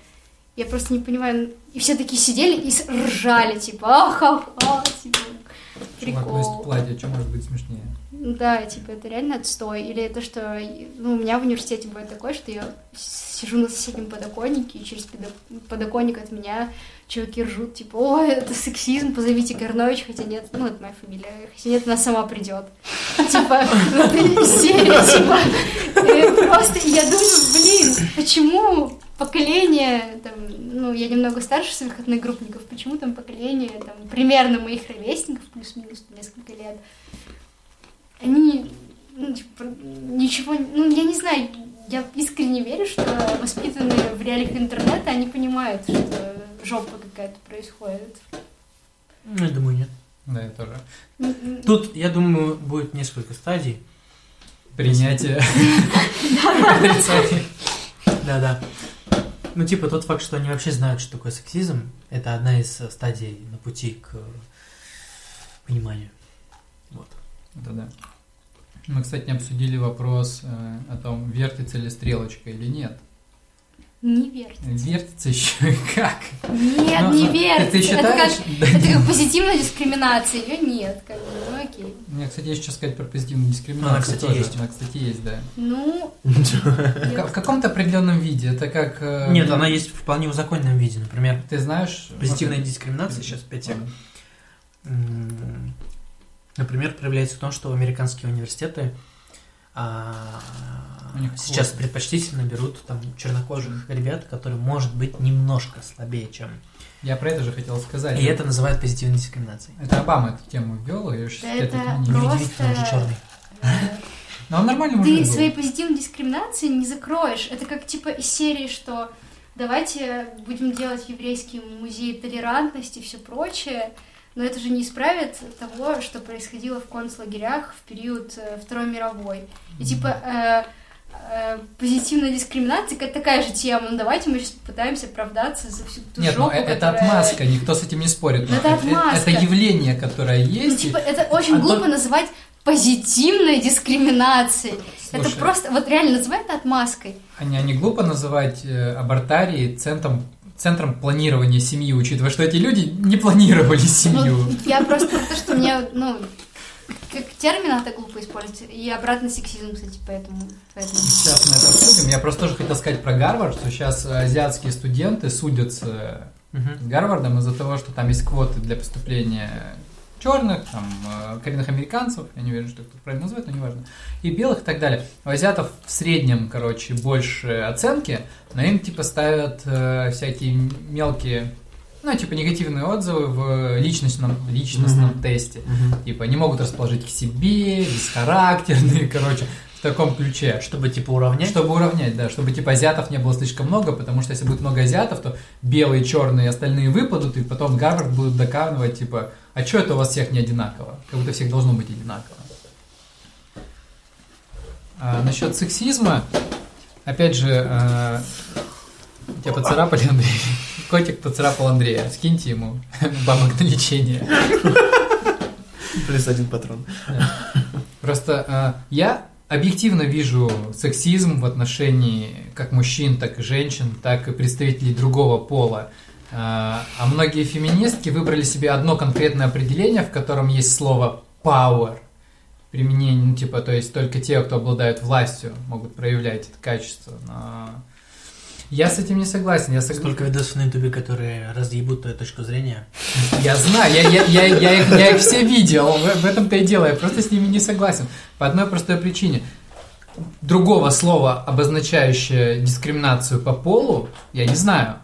Я просто не понимаю. И все такие сидели и ржали, типа, ах, ах, ах, типа, прикол. Чувак носит платье, что может быть смешнее? Да, типа, это реально отстой. Или то, что ну, у меня в университете бывает такое, что я сижу на соседнем подоконнике, и через подоконник от меня чуваки ржут, типа, о, это сексизм, позовите Горнович, хотя нет, ну, это моя фамилия, хотя нет, она сама придет. Типа, серия, типа, просто я думаю, блин, почему поколение, там, ну, я немного старше своих одногруппников, почему там поколение, там, примерно моих ровесников, плюс-минус несколько лет, они ну, типа, ничего, ну, я не знаю, я искренне верю, что воспитанные в реалиях интернета, они понимают, что жопа какая-то происходит. Ну, я думаю, нет. Да, я тоже. Тут, я думаю, будет несколько стадий. Принятие. Да, да. Ну, типа, тот факт, что они вообще знают, что такое сексизм, это одна из стадий на пути к пониманию. Вот. Это да. Мы, кстати, не обсудили вопрос э, о том, вертится ли стрелочка или нет. Не вертится. Вертится еще и как. Нет, но, не вертится. Ты, считаешь? Это как, это как позитивная дискриминация. Ее нет, как бы, ну окей. Мне, кстати, есть что сказать про позитивную дискриминацию. Она, кстати, тоже. есть. Она, кстати, есть, да. Ну... В каком-то определенном виде. Это как... Э, нет, она есть в вполне узаконенном виде. Например, ты знаешь... Позитивная дискриминация, сейчас Петя. Например, проявляется в том, что американские университеты а, сейчас квоты. предпочтительно берут там чернокожих ребят, которые, может быть, немножко слабее, чем... Я про это же хотел сказать. И это называют позитивной дискриминацией. Это Обама эту тему ввел, и уж это не просто... он же черный. Но он нормально Ты своей позитивной дискриминации не закроешь. Это как типа из серии, что давайте будем делать еврейский музей толерантности и все прочее, но это же не исправит того, что происходило в концлагерях в период э, Второй мировой. И типа э, э, позитивная дискриминация это такая же тема. Ну давайте мы сейчас попытаемся оправдаться за всю ту Нет, жопу, ну, это которая... отмазка, никто с этим не спорит. Но это отмазка. Это явление, которое ну, есть. Ну, типа, это очень а глупо то... называть позитивной дискриминацией. Слушай, это просто, вот реально называй это отмазкой. Они, они глупо называть э, абортарии центром центром планирования семьи, учитывая, что эти люди не планировали ну, семью. Ну, я просто то, что мне, ну, как термин это глупо использовать. И обратно сексизм, кстати, поэтому, поэтому... Сейчас мы это обсудим. Я просто тоже хотел сказать про Гарвард, что сейчас азиатские студенты судятся с Гарвардом из-за того, что там есть квоты для поступления черных, там, э, коренных американцев, я не уверен, что кто правильно называет, но неважно, и белых и так далее. У азиатов в среднем, короче, больше оценки, но им, типа, ставят э, всякие мелкие ну, типа, негативные отзывы в личностном, личностном uh-huh. тесте. Uh-huh. Типа, не могут расположить к себе, бесхарактерные, короче, таком ключе. Чтобы, типа, уравнять? Чтобы уравнять, да. Чтобы, типа, азиатов не было слишком много, потому что если будет много азиатов, то белые, черные, остальные выпадут, и потом Гарвард будут доказывать, типа, а что это у вас всех не одинаково? Как будто всех должно быть одинаково. А, насчет сексизма, опять же, а, тебя поцарапали, Андрей? Котик поцарапал Андрея. Скиньте ему бабок на лечение. Плюс один патрон. Просто а, я объективно вижу сексизм в отношении как мужчин, так и женщин, так и представителей другого пола. А, а многие феминистки выбрали себе одно конкретное определение, в котором есть слово power. Применение, ну, типа, то есть только те, кто обладают властью, могут проявлять это качество. Но я с этим не согласен. Я сог... Столько видосов на ютубе, которые разъебут твою точку зрения. Я знаю, я, я, я, я, их, я их все видел, в, в этом-то и дело, я просто с ними не согласен. По одной простой причине. Другого слова, обозначающего дискриминацию по полу, я не знаю.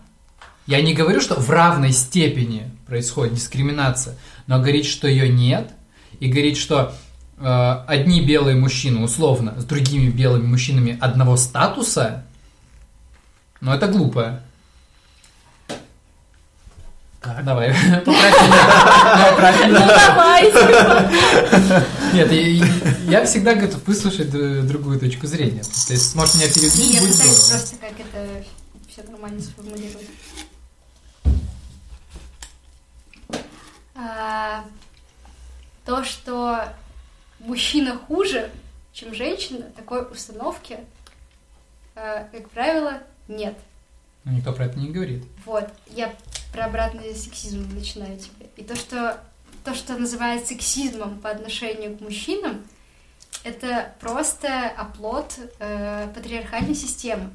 Я не говорю, что в равной степени происходит дискриминация, но говорить, что ее нет, и говорить, что э, одни белые мужчины условно с другими белыми мужчинами одного статуса, ну это глупо. Так. Давай, поправь Ну давай. Нет, я всегда готов выслушать другую точку зрения. Если сможешь меня переубедить, будет здорово. Я просто как это все нормально сформулировать. А, то, что мужчина хуже, чем женщина, такой установки, а, как правило, нет. Но никто про это не говорит. Вот, я про обратный сексизм начинаю тебе. И то, что то, что называют сексизмом по отношению к мужчинам, это просто оплот э, патриархальной системы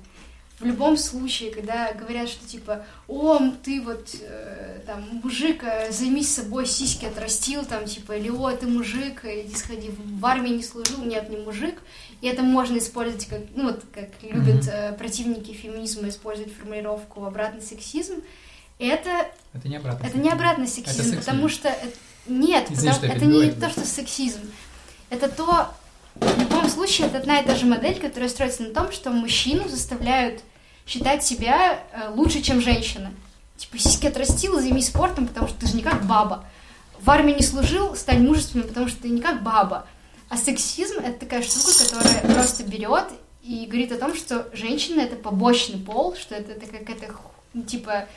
в любом случае, когда говорят, что типа, о, ты вот э, там мужик, э, займись собой, сиськи отрастил, там типа, или о, ты мужик, иди сходи в армии не служил, нет, не мужик. И это можно использовать как, ну вот, как любят э, противники феминизма использовать формулировку обратный сексизм. Это, это не обратный это не обратный сексизм, это потому что нет, Извини, потому, это не то, что сексизм. Это то, в любом случае, это одна и та же модель, которая строится на том, что мужчину заставляют считать себя э, лучше, чем женщина. Типа, сиськи отрастил, займись спортом, потому что ты же не как баба. В армии не служил, стань мужественным, потому что ты не как баба. А сексизм — это такая штука, которая просто берет и говорит о том, что женщина — это побочный пол, что это, это какая-то, типа,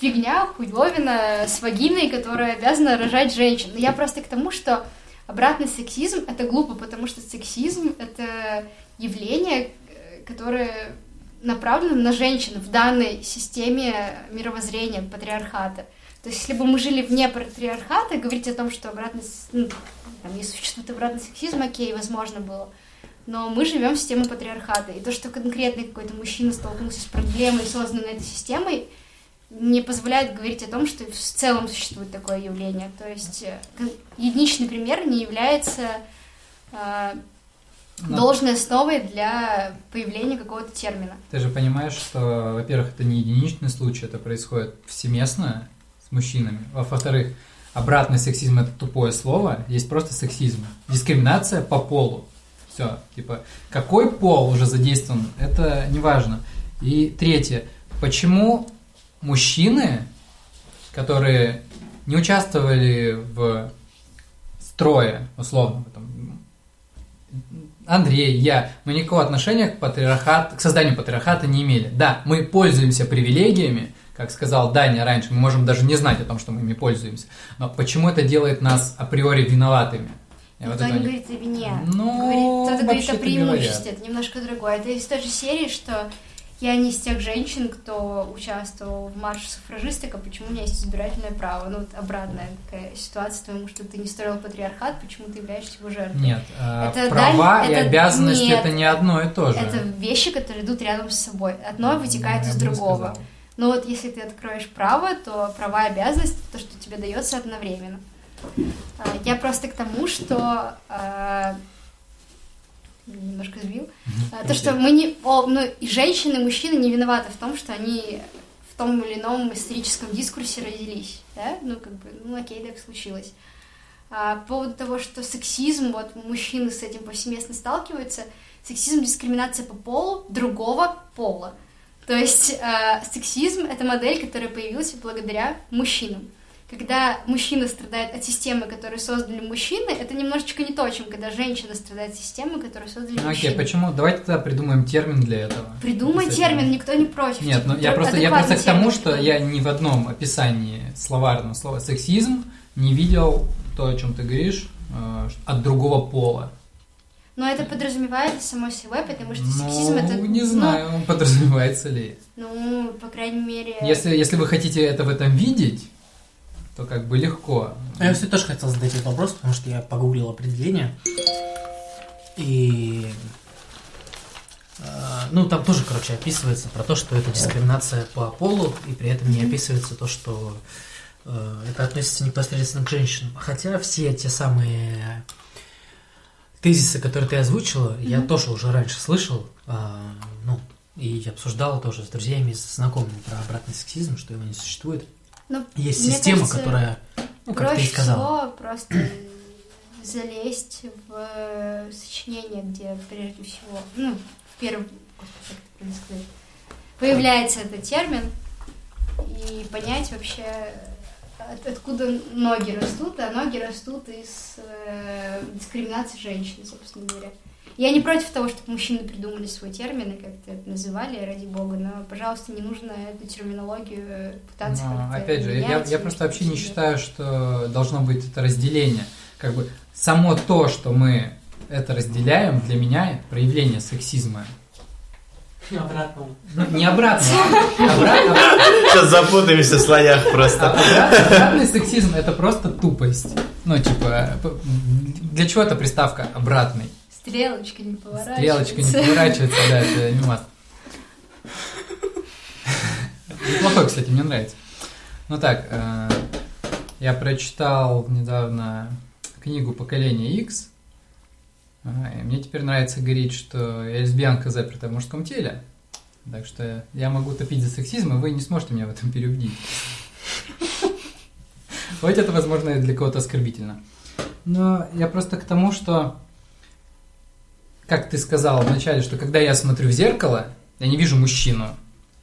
фигня, хуйловина с вагиной, которая обязана рожать женщин. Но я просто к тому, что Обратный сексизм — это глупо, потому что сексизм — это явление, которое направлено на женщин в данной системе мировоззрения патриархата. То есть, если бы мы жили вне патриархата, говорить о том, что обратный, ну, там, если существует обратный сексизм, окей, возможно было. Но мы живем в системе патриархата. И то, что конкретный какой-то мужчина столкнулся с проблемой, созданной этой системой, не позволяет говорить о том, что в целом существует такое явление. То есть э, единичный пример не является э, должной основой для появления какого-то термина. Ты же понимаешь, что, во-первых, это не единичный случай, это происходит всеместно с мужчинами. Во-вторых, обратный сексизм это тупое слово, есть просто сексизм. Дискриминация по полу. Все, типа, какой пол уже задействован, это не важно. И третье, почему мужчины, которые не участвовали в строе, условно, там, Андрей, я, мы никакого отношения к, патриархат, к созданию патриархата не имели. Да, мы пользуемся привилегиями, как сказал Даня раньше, мы можем даже не знать о том, что мы ими пользуемся. Но почему это делает нас априори виноватыми? Никто вот не говорит о вине. Ну, кто-то говорит о преимуществе. Это немножко другое. Это из той же серии, что я не из тех женщин, кто участвовал в марше суфражисток, а почему у меня есть избирательное право. Ну, вот обратная такая ситуация тому, что ты не строил патриархат, почему ты являешься его жертвой. Нет, э, это права даль... и это... обязанности это не одно и то же. Это вещи, которые идут рядом с собой. Одно вытекает из другого. Но вот если ты откроешь право, то права и обязанности, то, что тебе дается одновременно. А, я просто к тому, что а, немножко сбил. Mm-hmm. То, что мы не... О, ну, и женщины, и мужчины не виноваты в том, что они в том или ином историческом дискурсе родились, да? Ну, как бы, ну, окей, так случилось. А, по поводу того, что сексизм, вот, мужчины с этим повсеместно сталкиваются, сексизм — дискриминация по полу другого пола. То есть э, сексизм — это модель, которая появилась благодаря мужчинам когда мужчина страдает от системы, которую создали мужчины, это немножечко не то, чем когда женщина страдает от системы, которую создали ну, мужчины. Окей, почему? Давайте тогда придумаем термин для этого. Придумай термин, никто не против. Нет, ну я просто, я просто к тому, что я ни в одном описании словарного слова сексизм не видел то, о чем ты говоришь, э, от другого пола. Но это подразумевается само собой, потому что сексизм ну, это... не знаю, ну, подразумевается ли. Ну, по крайней мере... Если, если вы хотите это в этом видеть, то как бы легко. А я, кстати, тоже хотел задать этот вопрос, потому что я погуглил определение. И э, ну, там тоже, короче, описывается про то, что это дискриминация по полу, и при этом не описывается то, что э, это относится непосредственно к женщинам. Хотя все те самые тезисы, которые ты озвучила, mm-hmm. я тоже уже раньше слышал, э, ну, и обсуждал тоже с друзьями, с знакомыми про обратный сексизм, что его не существует. Ну, Есть система, кажется, которая, ну, как ты и сказала. Просто залезть в э, сочинение, где прежде всего, ну, в первом, как это сказать, появляется этот термин, и понять вообще, от, откуда ноги растут, а ноги растут из э, дискриминации женщин, собственно говоря. Я не против того, чтобы мужчины придумали свой термин и как-то это называли, ради бога, но, пожалуйста, не нужно эту терминологию пытаться но, Опять же, я, я просто вообще не считаю, что должно быть это разделение. Как бы само то, что мы это разделяем, для меня проявление сексизма. Обратно. Ну, не обратно. обратно. Сейчас запутаемся в слоях просто. Обратный сексизм это просто тупость. Ну, типа, для чего эта приставка обратный? Стрелочка не поворачивается. Стрелочка не поворачивается, да, это мимас. Неплохой, кстати, мне нравится. Ну так, э, я прочитал недавно книгу «Поколение X». Мне теперь нравится говорить, что я лесбиянка, запертая в мужском теле. Так что я могу топить за сексизм, и вы не сможете меня в этом переубедить. Хоть это, возможно, для кого-то оскорбительно. Но я просто к тому, что как ты сказал вначале, что когда я смотрю в зеркало, я не вижу мужчину,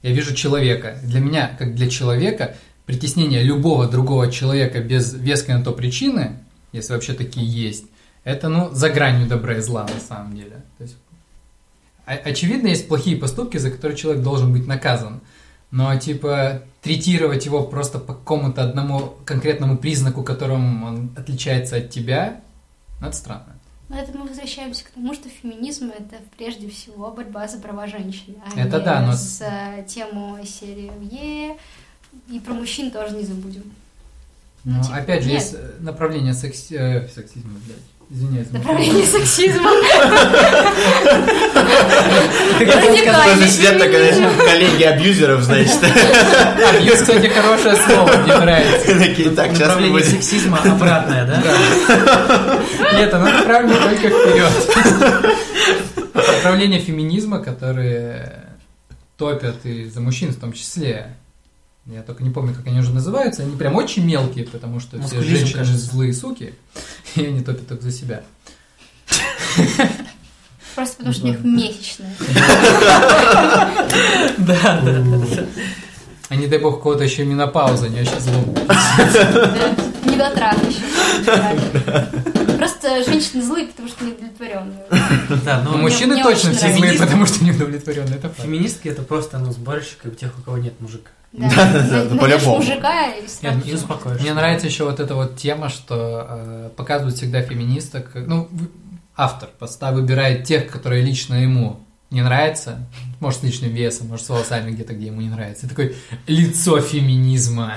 я вижу человека. Для меня, как для человека, притеснение любого другого человека без веской на то причины, если вообще такие есть, это, ну, за гранью добра и зла на самом деле. То есть, очевидно, есть плохие поступки, за которые человек должен быть наказан. Но, типа, третировать его просто по какому-то одному конкретному признаку, которым он отличается от тебя, ну, это странно. Но это мы возвращаемся к тому, что феминизм это прежде всего борьба за права женщин, а это не да, но... с э, тему серии Е. И про мужчин тоже не забудем. Ну, ну типа, опять же, нет. есть направление секси... э, сексизма, блядь. Извиняюсь. Направление сексизма. Тоже сидят так, коллеги абьюзеров, значит. Абьюз, кстати, хорошее слово, мне нравится. Такие, так, Направление сексизма обратное, да? Нет, оно направлено только вперед. Направление феминизма, которые топят и за мужчин в том числе. Я только не помню, как они уже называются. Они прям очень мелкие, потому что все женщины кажется. злые суки, и они топят только за себя. Просто потому что у них месячные. Да, да, да. А не дай бог, кого-то еще менопауза, они вообще злом. Недотрат еще. Женщины злые, потому что неудовлетворенные. Да, но мужчины точно все злые, потому что неудовлетворенные. Это Феминистки это просто ну, сборщик тех, у кого нет мужика. Да, да, да, по-любому. мужика и Нет, не успокоишь. Мне нравится еще вот эта вот тема, что э, показывают всегда феминисток. Ну, автор поста выбирает тех, которые лично ему не нравятся. Может, с личным весом, может, с волосами где-то, где ему не нравится. И такое лицо феминизма.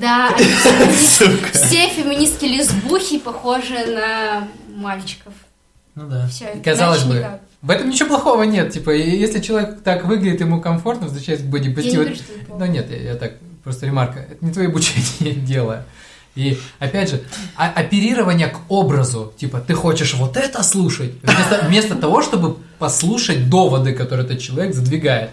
Да, все феминистки лесбухи похожи на мальчиков. Ну да. Все, Казалось бы, никак. В этом ничего плохого нет. Типа, если человек так выглядит, ему комфортно, возвращаясь к бодипозитиву. Ну нет, я, я так, просто ремарка. Это не твое обучение дело. И опять же, а, оперирование к образу, типа, ты хочешь вот это слушать, вместо, вместо того, чтобы послушать доводы, которые этот человек задвигает.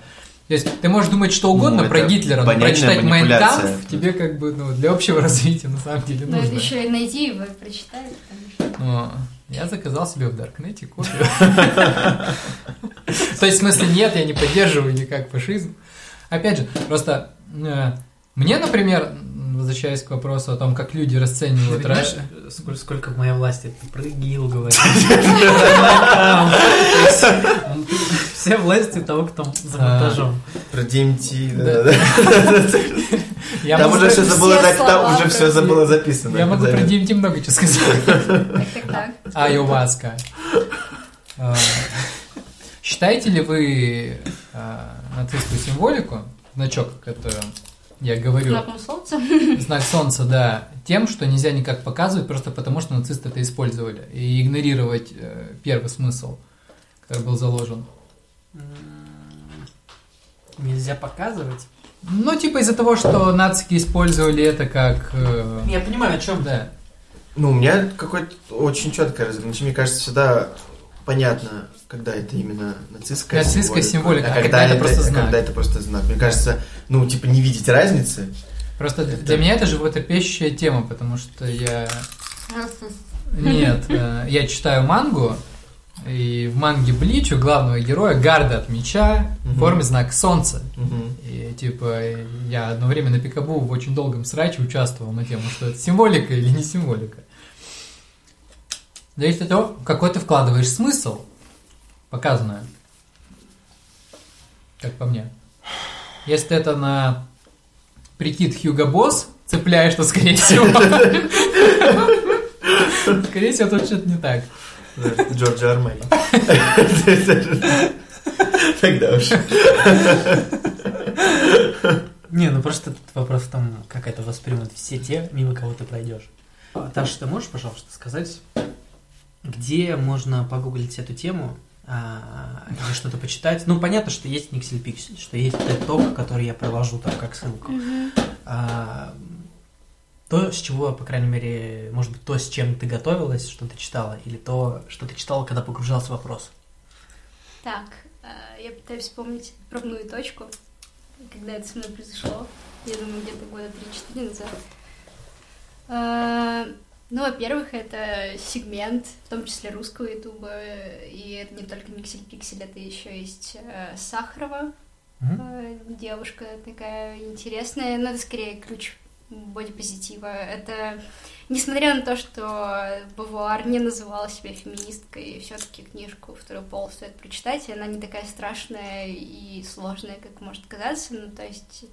То есть ты можешь думать что угодно ну, про Гитлера, но прочитать Майнкамп тебе как бы ну, для общего развития на самом деле нужно. Ну, еще и найди его и прочитай. Потому я заказал себе в Даркнете копию. То есть, в смысле, нет, я не поддерживаю никак фашизм. Опять же, просто э, мне, например, возвращаясь к вопросу о том, как люди расценивают раньше. Сколько, сколько в моей власти ты прогил, говорит. Все власти того, кто за монтажом. Про DMT, да. Там уже все забыло, там уже все забыло записано. Я могу про DMT много чего сказать. Айоваска. А, считаете ли вы а, нацистскую символику, значок, который я говорю. Знаком солнца? Знак солнца, да. Тем, что нельзя никак показывать, просто потому что нацисты это использовали. И игнорировать э, первый смысл, который был заложен. Нельзя показывать? Ну, типа из-за того, что нацики использовали это как... Э... Я понимаю, о чем, да. Ну, у меня какое-то очень четкое разграничение. Мне кажется, всегда понятно, когда это именно нацистская, нацистская символика, символика, а, когда, когда это, просто знак. когда это просто знак. Мне кажется, ну, типа, не видеть разницы. Просто это... для меня это животрепещущая тема, потому что я... Нет, э, я читаю мангу, и в манге Блич у главного героя гарда от меча в форме знак солнца. И типа я одно время на Пикабу в очень долгом сраче участвовал на тему, что это символика или не символика. Зависит от того, какой ты вкладываешь смысл показанное. Как по мне. Если это на прикид Хьюго Босс цепляешь, то скорее всего... Скорее всего, тут что-то не так. Джорджи Армей. Тогда уж. Не, ну просто тут вопрос в том, как это воспримут все те, мимо кого ты пройдешь. Таша, ты можешь, пожалуйста, сказать, где можно погуглить эту тему а, или что-то почитать? Ну, понятно, что есть Пиксель, что есть TED который я приложу там как ссылку. А, то, с чего, по крайней мере, может быть, то, с чем ты готовилась, что ты читала, или то, что ты читала, когда погружался в вопрос? Так, а, я пытаюсь вспомнить пробную точку, когда это со мной произошло. Я думаю, где-то года 3-4 назад. Ну, во-первых, это сегмент, в том числе русского ютуба, и это не только Миксель Пиксель, это еще есть э, Сахарова, mm-hmm. девушка такая интересная, но это скорее ключ бодипозитива. Это, несмотря на то, что Бавуар не называла себя феминисткой, все-таки книжку «Второй пол» стоит прочитать, и она не такая страшная и сложная, как может казаться, ну, то есть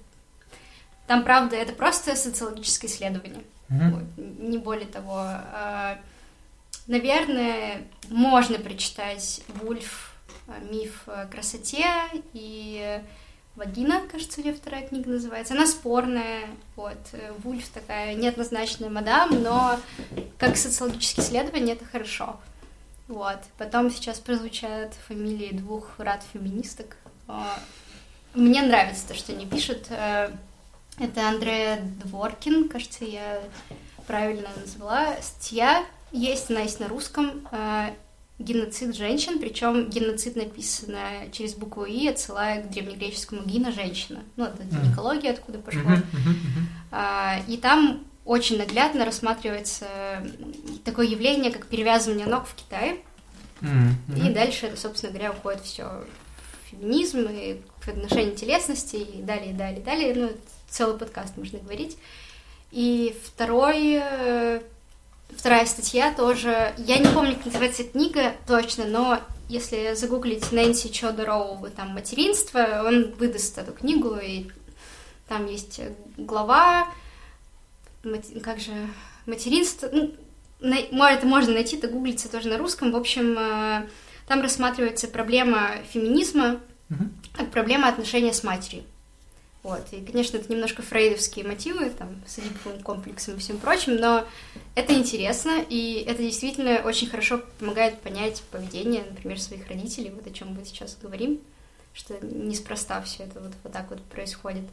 там, правда, это просто социологическое исследование. Mm-hmm. Не более того. А, наверное, можно прочитать Вульф «Миф о красоте» и «Вагина», кажется, ее вторая книга называется. Она спорная, вот. Вульф такая неоднозначная мадам, но как социологические исследования это хорошо. Вот. Потом сейчас прозвучат фамилии двух рад-феминисток. А, мне нравится то, что они пишут. Это Андрея Дворкин, кажется, я правильно назвала. Статья есть, она есть на русском. Э, геноцид женщин, причем геноцид написано через букву И, отсылая к древнегреческому гина женщина. Ну, это гинекология, откуда пошло. А, и там очень наглядно рассматривается такое явление, как перевязывание ног в Китае. И дальше это, собственно говоря, уходит все феминизм и к отношению телесности и далее, и далее, и далее. Ну, целый подкаст можно говорить. И второй э, Вторая статья тоже, я не помню, как называется книга точно, но если загуглить Нэнси Чодороу, там, материнство, он выдаст эту книгу, и там есть глава, как же, материнство, ну, это можно найти, это гуглится тоже на русском, в общем, э, там рассматривается проблема феминизма, как проблема отношения с матерью. Вот. И, конечно, это немножко фрейдовские мотивы, там, с эдиповым комплексом и всем прочим, но это интересно, и это действительно очень хорошо помогает понять поведение, например, своих родителей, вот о чем мы сейчас говорим, что неспроста все это вот, вот так вот происходит.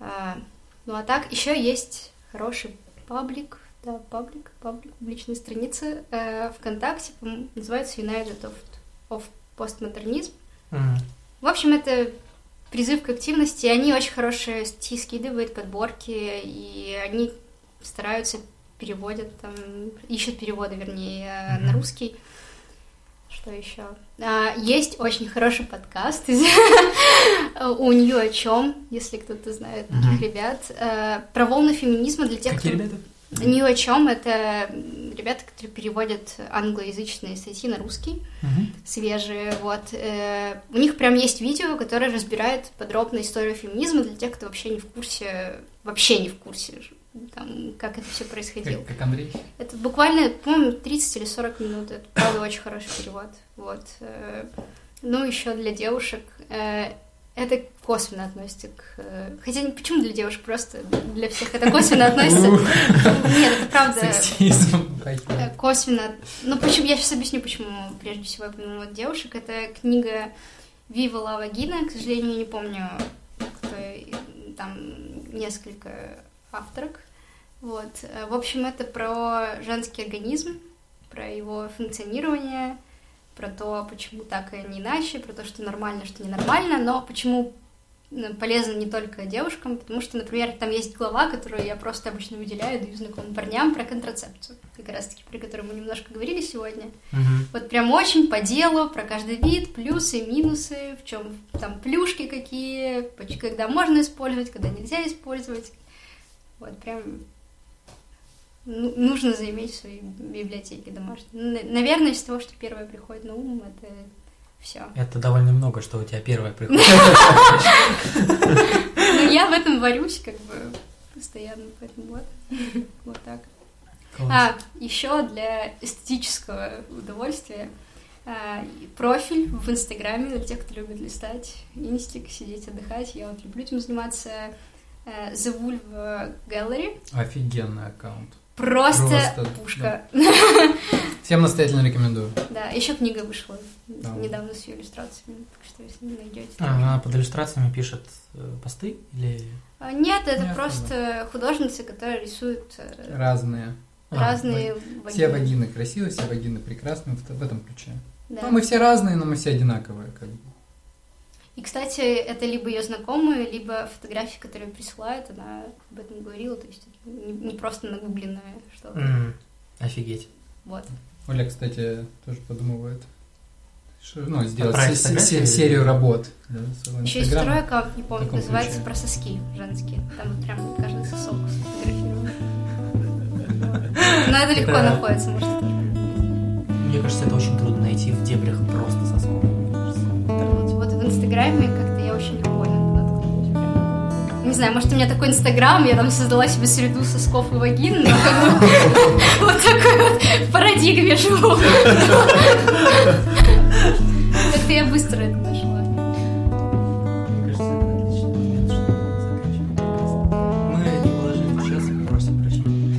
А, ну а так, еще есть хороший паблик, да, паблик, паблик, публичная страница э, ВКонтакте, называется United of, of Postmodernism. Mm-hmm. В общем, это призыв к активности. Они очень хорошие статьи скидывают, подборки, и они стараются, переводят там, ищут переводы, вернее, mm-hmm. на русский. Что еще? А, есть очень хороший подкаст у нее о чем, если кто-то знает таких ребят, а, про волны феминизма для тех, кто... ребята? Ни о чем. Это ребята, которые переводят англоязычные статьи на русский, угу. свежие. Вот. Э, у них прям есть видео, которое разбирает подробно историю феминизма для тех, кто вообще не в курсе, вообще не в курсе, там, как это все происходило. Как, как Андрей? Это буквально, по-моему, 30 или 40 минут. Это, правда, очень хороший перевод. Вот. Э, ну, еще для девушек э, это косвенно относится к... Э, хотя почему для девушек, просто для всех это косвенно относится. Нет, это правда э, косвенно. Ну, почему, я сейчас объясню, почему прежде всего я упомянула девушек. Это книга Вива Лава Гина, к сожалению, не помню, кто там несколько авторок. Вот. Э, в общем, это про женский организм, про его функционирование, про то, почему так и не иначе, про то, что нормально, что ненормально, но почему полезно не только девушкам, потому что, например, там есть глава, которую я просто обычно выделяю, даю знакомым парням про контрацепцию, как раз-таки, про которую мы немножко говорили сегодня. Угу. Вот прям очень по делу, про каждый вид, плюсы, минусы, в чем там плюшки какие, когда можно использовать, когда нельзя использовать. Вот прям нужно заиметь в своей библиотеке домашней. Наверное, из того, что первое приходит на ум, это все. Это довольно много, что у тебя первое приходит. Ну, я в этом варюсь, как бы, постоянно, поэтому вот. Вот так. А, еще для эстетического удовольствия а, профиль в Инстаграме для тех, кто любит листать инстик, сидеть, отдыхать. Я вот люблю этим заниматься. The Wolf Gallery. Офигенный аккаунт. Просто, Просто пушка. Да. Всем настоятельно рекомендую. Да, еще книга вышла да. недавно с ее иллюстрациями, так что если не найдете. А, она под иллюстрациями пишет э, посты или? А, нет, это Нет, просто да. художницы, которые рисуют э, разные. Разные а, вагины. Все вагины красивые, все вагины прекрасные в, в этом ключе. Да. Ну, мы все разные, но мы все одинаковые, как бы. И, кстати, это либо ее знакомые, либо фотографии, которые присылают, она об этом говорила, то есть это не, просто нагубленное что-то. Mm, офигеть. Вот. Оля, кстати, тоже подумывает ну, сделать с- с- серию работ. Да, Еще есть второй аккаунт, не помню, называется ключе. про соски женские. Там прям каждый сосок сфотографирован. Но это легко находится, может, Мне кажется, это очень трудно найти в дебрях просто сосков. Инстаграме как-то я очень легко наткнулась. Не знаю, может, у меня такой инстаграм, я там создала себе среду сосков и вагин, но вот такой вот в парадигме живу. Как-то я быстро это нашла. Мы не положили сейчас и просим прощения.